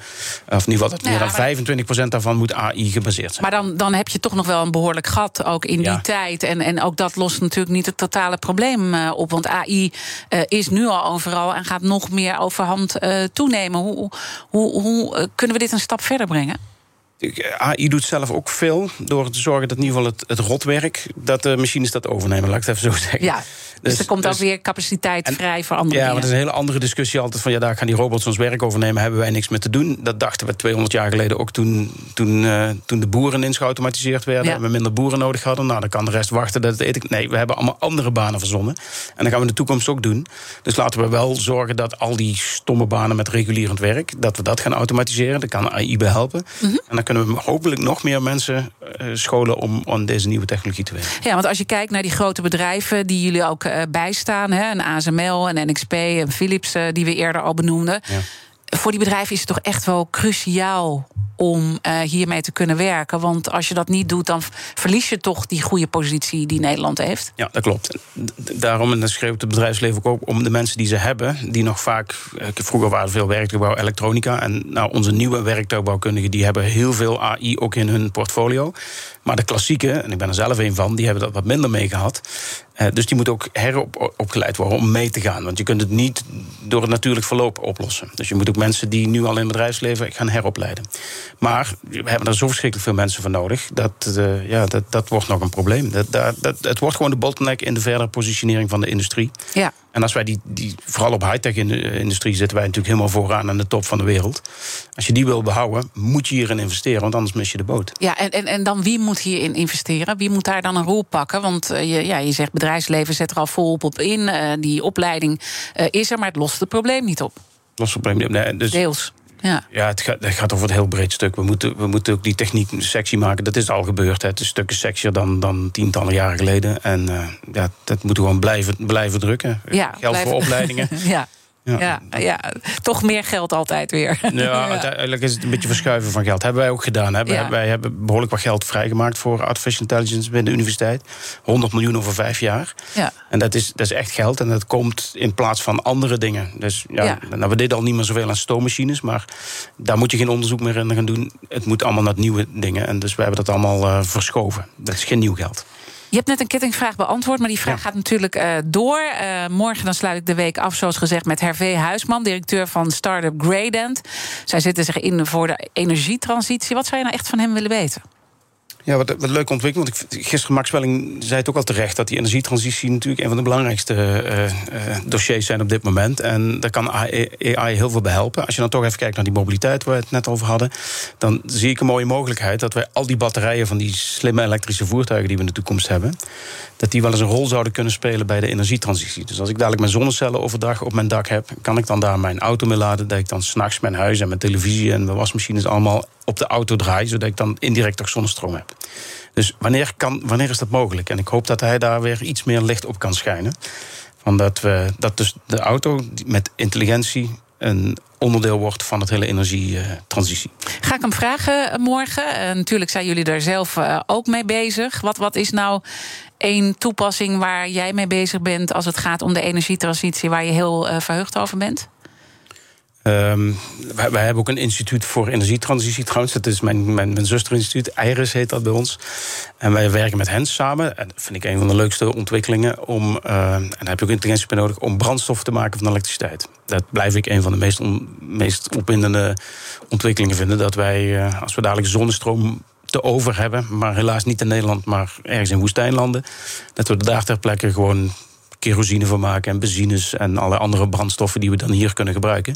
of in ieder geval dat meer dan 25% daarvan moet AI gebaseerd zijn. Maar dan, dan heb je toch nog wel een behoorlijk gat ook in die tijd. En, en ook dat lost natuurlijk niet het totale probleem uh, op. Want AI uh, is nu al overal en gaat nog meer overhand uh, toenemen. Hoe, hoe, hoe kunnen we dit een stap verder brengen? AI doet zelf ook veel door te zorgen dat in ieder geval het, het rotwerk... dat de machines dat overnemen, laat ik het even zo zeggen. Ja, dus, dus er komt ook dus- weer capaciteit vrij voor andere ja, dingen. Ja, maar dat is een hele andere discussie altijd van... ja, daar gaan die robots ons werk overnemen, hebben wij niks meer te doen. Dat dachten we 200 jaar geleden ook toen, toen, uh, toen de boeren ineens geautomatiseerd werden... Ja. en we minder boeren nodig hadden. Nou, dan kan de rest wachten dat het eten... Nee, we hebben allemaal andere banen verzonnen. En dat gaan we in de toekomst ook doen. Dus laten we wel zorgen dat al die stomme banen met regulierend werk... dat we dat gaan automatiseren. Daar kan AI bij helpen. Mm -hmm. En dan kunnen we hopelijk nog meer mensen uh, scholen... om aan deze nieuwe technologie te werken. Ja, want als je kijkt naar die grote bedrijven... die jullie ook bijstaan, hè, een ASML, een NXP, een Philips... Uh, die we eerder al benoemden... Ja. Voor die bedrijven is het toch echt wel cruciaal om uh, hiermee te kunnen werken. Want als je dat niet doet, dan verlies je toch die goede positie die Nederland heeft. Ja, dat klopt. Daarom, en dat schreeuwt het bedrijfsleven ook om de mensen die ze hebben, die nog vaak. Vroeger waren veel werktuigbouw, elektronica. En nou, onze nieuwe werktuigbouwkundigen die hebben heel veel AI ook in hun portfolio. Maar de klassieke, en ik ben er zelf een van, die hebben dat wat minder mee gehad. Uh, dus die moet ook heropgeleid worden om mee te gaan. Want je kunt het niet door het natuurlijk verloop oplossen. Dus je moet ook mensen die nu al in het bedrijfsleven gaan heropleiden. Maar we hebben er zo verschrikkelijk veel mensen voor nodig. Dat, uh, ja, dat, dat wordt nog een probleem. Dat, dat, dat, het wordt gewoon de bottleneck in de verdere positionering van de industrie. Ja. En als wij die, die vooral op high-tech industrie zitten wij natuurlijk helemaal vooraan aan de top van de wereld. Als je die wil behouden, moet je hierin investeren, want anders mis je de boot. Ja, en, en, en dan wie moet hierin investeren? Wie moet daar dan een rol pakken? Want uh, je, ja, je zegt bedrijfsleven zet er al volop op in. Uh, die opleiding is er, maar het lost het probleem niet op. Lost het probleem niet op. Nee, dus Deels. Ja, ja het, gaat, het gaat over het heel breed stuk. We moeten, we moeten ook die techniek sexy maken. Dat is al gebeurd. Hè. Het is stukken sexier dan, dan tientallen jaren geleden. En uh, ja, dat moeten we gewoon blijven, blijven drukken. Ja, Geld blijven. voor opleidingen. ja. Ja. Ja, ja, toch meer geld altijd weer. Ja, uiteindelijk is het een beetje verschuiven van geld. Hebben wij ook gedaan. Hè? Ja. Wij hebben behoorlijk wat geld vrijgemaakt voor artificial intelligence binnen de universiteit. 100 miljoen over vijf jaar. Ja. En dat is, dat is echt geld. En dat komt in plaats van andere dingen. Dus ja. Nou, we deden al niet meer zoveel aan stoommachines. Maar daar moet je geen onderzoek meer in gaan doen. Het moet allemaal naar nieuwe dingen. En dus we hebben dat allemaal uh, verschoven. Dat is geen nieuw geld. Je hebt net een kettingvraag beantwoord, maar die vraag ja. gaat natuurlijk uh, door. Uh, morgen dan sluit ik de week af, zoals gezegd, met Hervé Huisman, directeur van Startup Gradient. Zij zitten zich in voor de energietransitie. Wat zou je nou echt van hem willen weten? Ja, wat, wat leuk ontwikkeling. Want ik, gisteren Max Welling zei het ook al terecht... dat die energietransitie natuurlijk een van de belangrijkste uh, uh, dossiers zijn op dit moment. En daar kan AI, AI, heel veel bij helpen. Als je dan toch even kijkt naar die mobiliteit waar we het net over hadden... dan zie ik een mooie mogelijkheid dat wij al die batterijen... van die slimme elektrische voertuigen die we in de toekomst hebben... dat die wel eens een rol zouden kunnen spelen bij de energietransitie. Dus als ik dadelijk mijn zonnecellen overdag op mijn dak heb... kan ik dan daar mijn auto mee laden... dat ik dan s'nachts mijn huis en mijn televisie en mijn wasmachines allemaal op de auto draai... zodat ik dan indirect toch zonnestroom heb. Dus wanneer, kan, wanneer is dat mogelijk? En ik hoop dat hij daar weer iets meer licht op kan schijnen. Van dat, we, dat dus de auto met intelligentie een onderdeel wordt van het hele energietransitie. Ga ik hem vragen morgen? Uh, natuurlijk zijn jullie daar zelf uh, ook mee bezig. Wat, wat is nou één toepassing waar jij mee bezig bent als het gaat om de energietransitie, waar je heel verheugd over bent? Um, wij, hebben ook een instituut voor energietransitie trouwens. Dat is mijn, mijn, mijn zusterinstituut, IRIS heet dat bij ons. En wij werken met hen samen. En dat vind ik een van de leukste ontwikkelingen. Om, uh, en daar heb je ook intelligentie bij nodig... om brandstof te maken van elektriciteit. Dat blijf ik een van de meest, on, opwindende ontwikkelingen vinden. Dat wij, uh, als we dadelijk zonnestroom te over hebben... maar helaas niet in Nederland, maar ergens in woestijnlanden... dat we daar ter plekke gewoon kerosine van maken en benzines en alle andere brandstoffen die we dan hier kunnen gebruiken.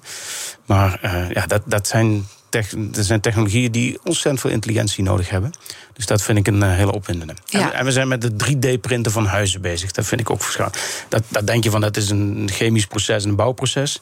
Maar uh, ja, dat, dat, zijn dat zijn technologieën die ontzettend veel intelligentie nodig hebben. Dus dat vind ik een uh, hele opwindende. Ja. En, we zijn met de 3D-printen van huizen bezig. Dat vind ik ook verschrikkelijk. Dat, dat denk je van dat is een chemisch proces en een bouwproces.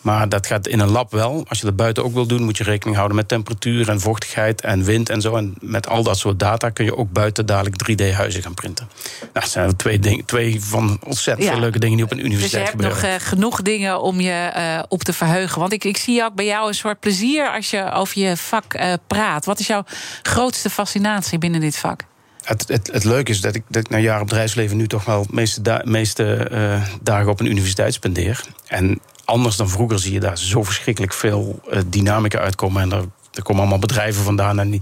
Maar dat gaat in een lab wel. Als je dat buiten ook wil doen, moet je rekening houden met temperatuur en vochtigheid en wind en zo. En met al dat soort data kun je ook buiten dadelijk 3D-huizen gaan printen. Nou, dat zijn twee, ding, twee van ontzettend ja. veel leuke dingen die op een universiteit dus je hebt gebeuren. nog uh, genoeg dingen om je uh, op te verheugen. Want ik, ik zie ook bij jou een soort plezier als je je over je vak praat. Wat is jouw grootste fascinatie binnen dit vak? Het, het, het leuke is dat ik, dat ik na jaren bedrijfsleven nu toch wel de meeste, meeste dagen op een universiteit spendeer. En anders dan vroeger zie je daar zo verschrikkelijk veel dynamica uitkomen. En er, komen allemaal bedrijven vandaan. En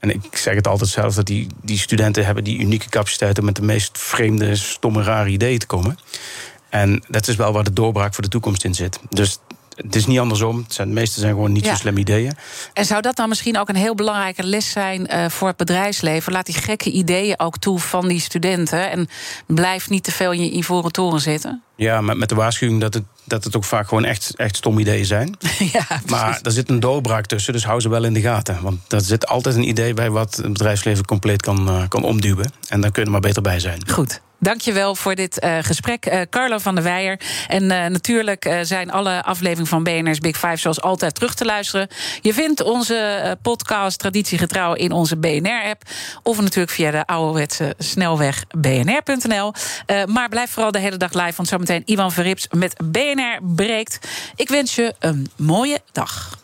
ik zeg het altijd zelf, dat die, die studenten hebben die unieke capaciteit om met de meest vreemde, stomme, rare ideeën te komen. En dat is wel waar de doorbraak voor de toekomst in zit. Dus het is niet andersom. Het zijn, de meeste zijn gewoon niet zo slim ideeën. En zou dat dan misschien ook een heel belangrijke les zijn uh, voor het bedrijfsleven? Laat die gekke ideeën ook toe van die studenten. En blijf niet te veel in je ivoren toren zitten. Ja, met, met de waarschuwing dat het, dat het ook vaak gewoon echt, echt stom ideeën zijn. ja, maar er zit een doorbraak tussen, dus hou ze wel in de gaten. Want er zit altijd een idee bij wat het bedrijfsleven compleet kan, uh, kan omduwen. En daar kun je maar beter bij zijn. Goed. Dankjewel voor dit uh, gesprek, uh, Carlo van der Weijer. En uh, natuurlijk zijn alle afleveringen van BNR's Big Five zoals altijd terug te luisteren. Je vindt onze podcast traditiegetrouw in onze BNR-app. Of natuurlijk via de ouderwetse snelweg bnr.nl. maar blijf vooral de hele dag live, want zometeen Ivan Verrips met BNR breekt. Ik wens je een mooie dag.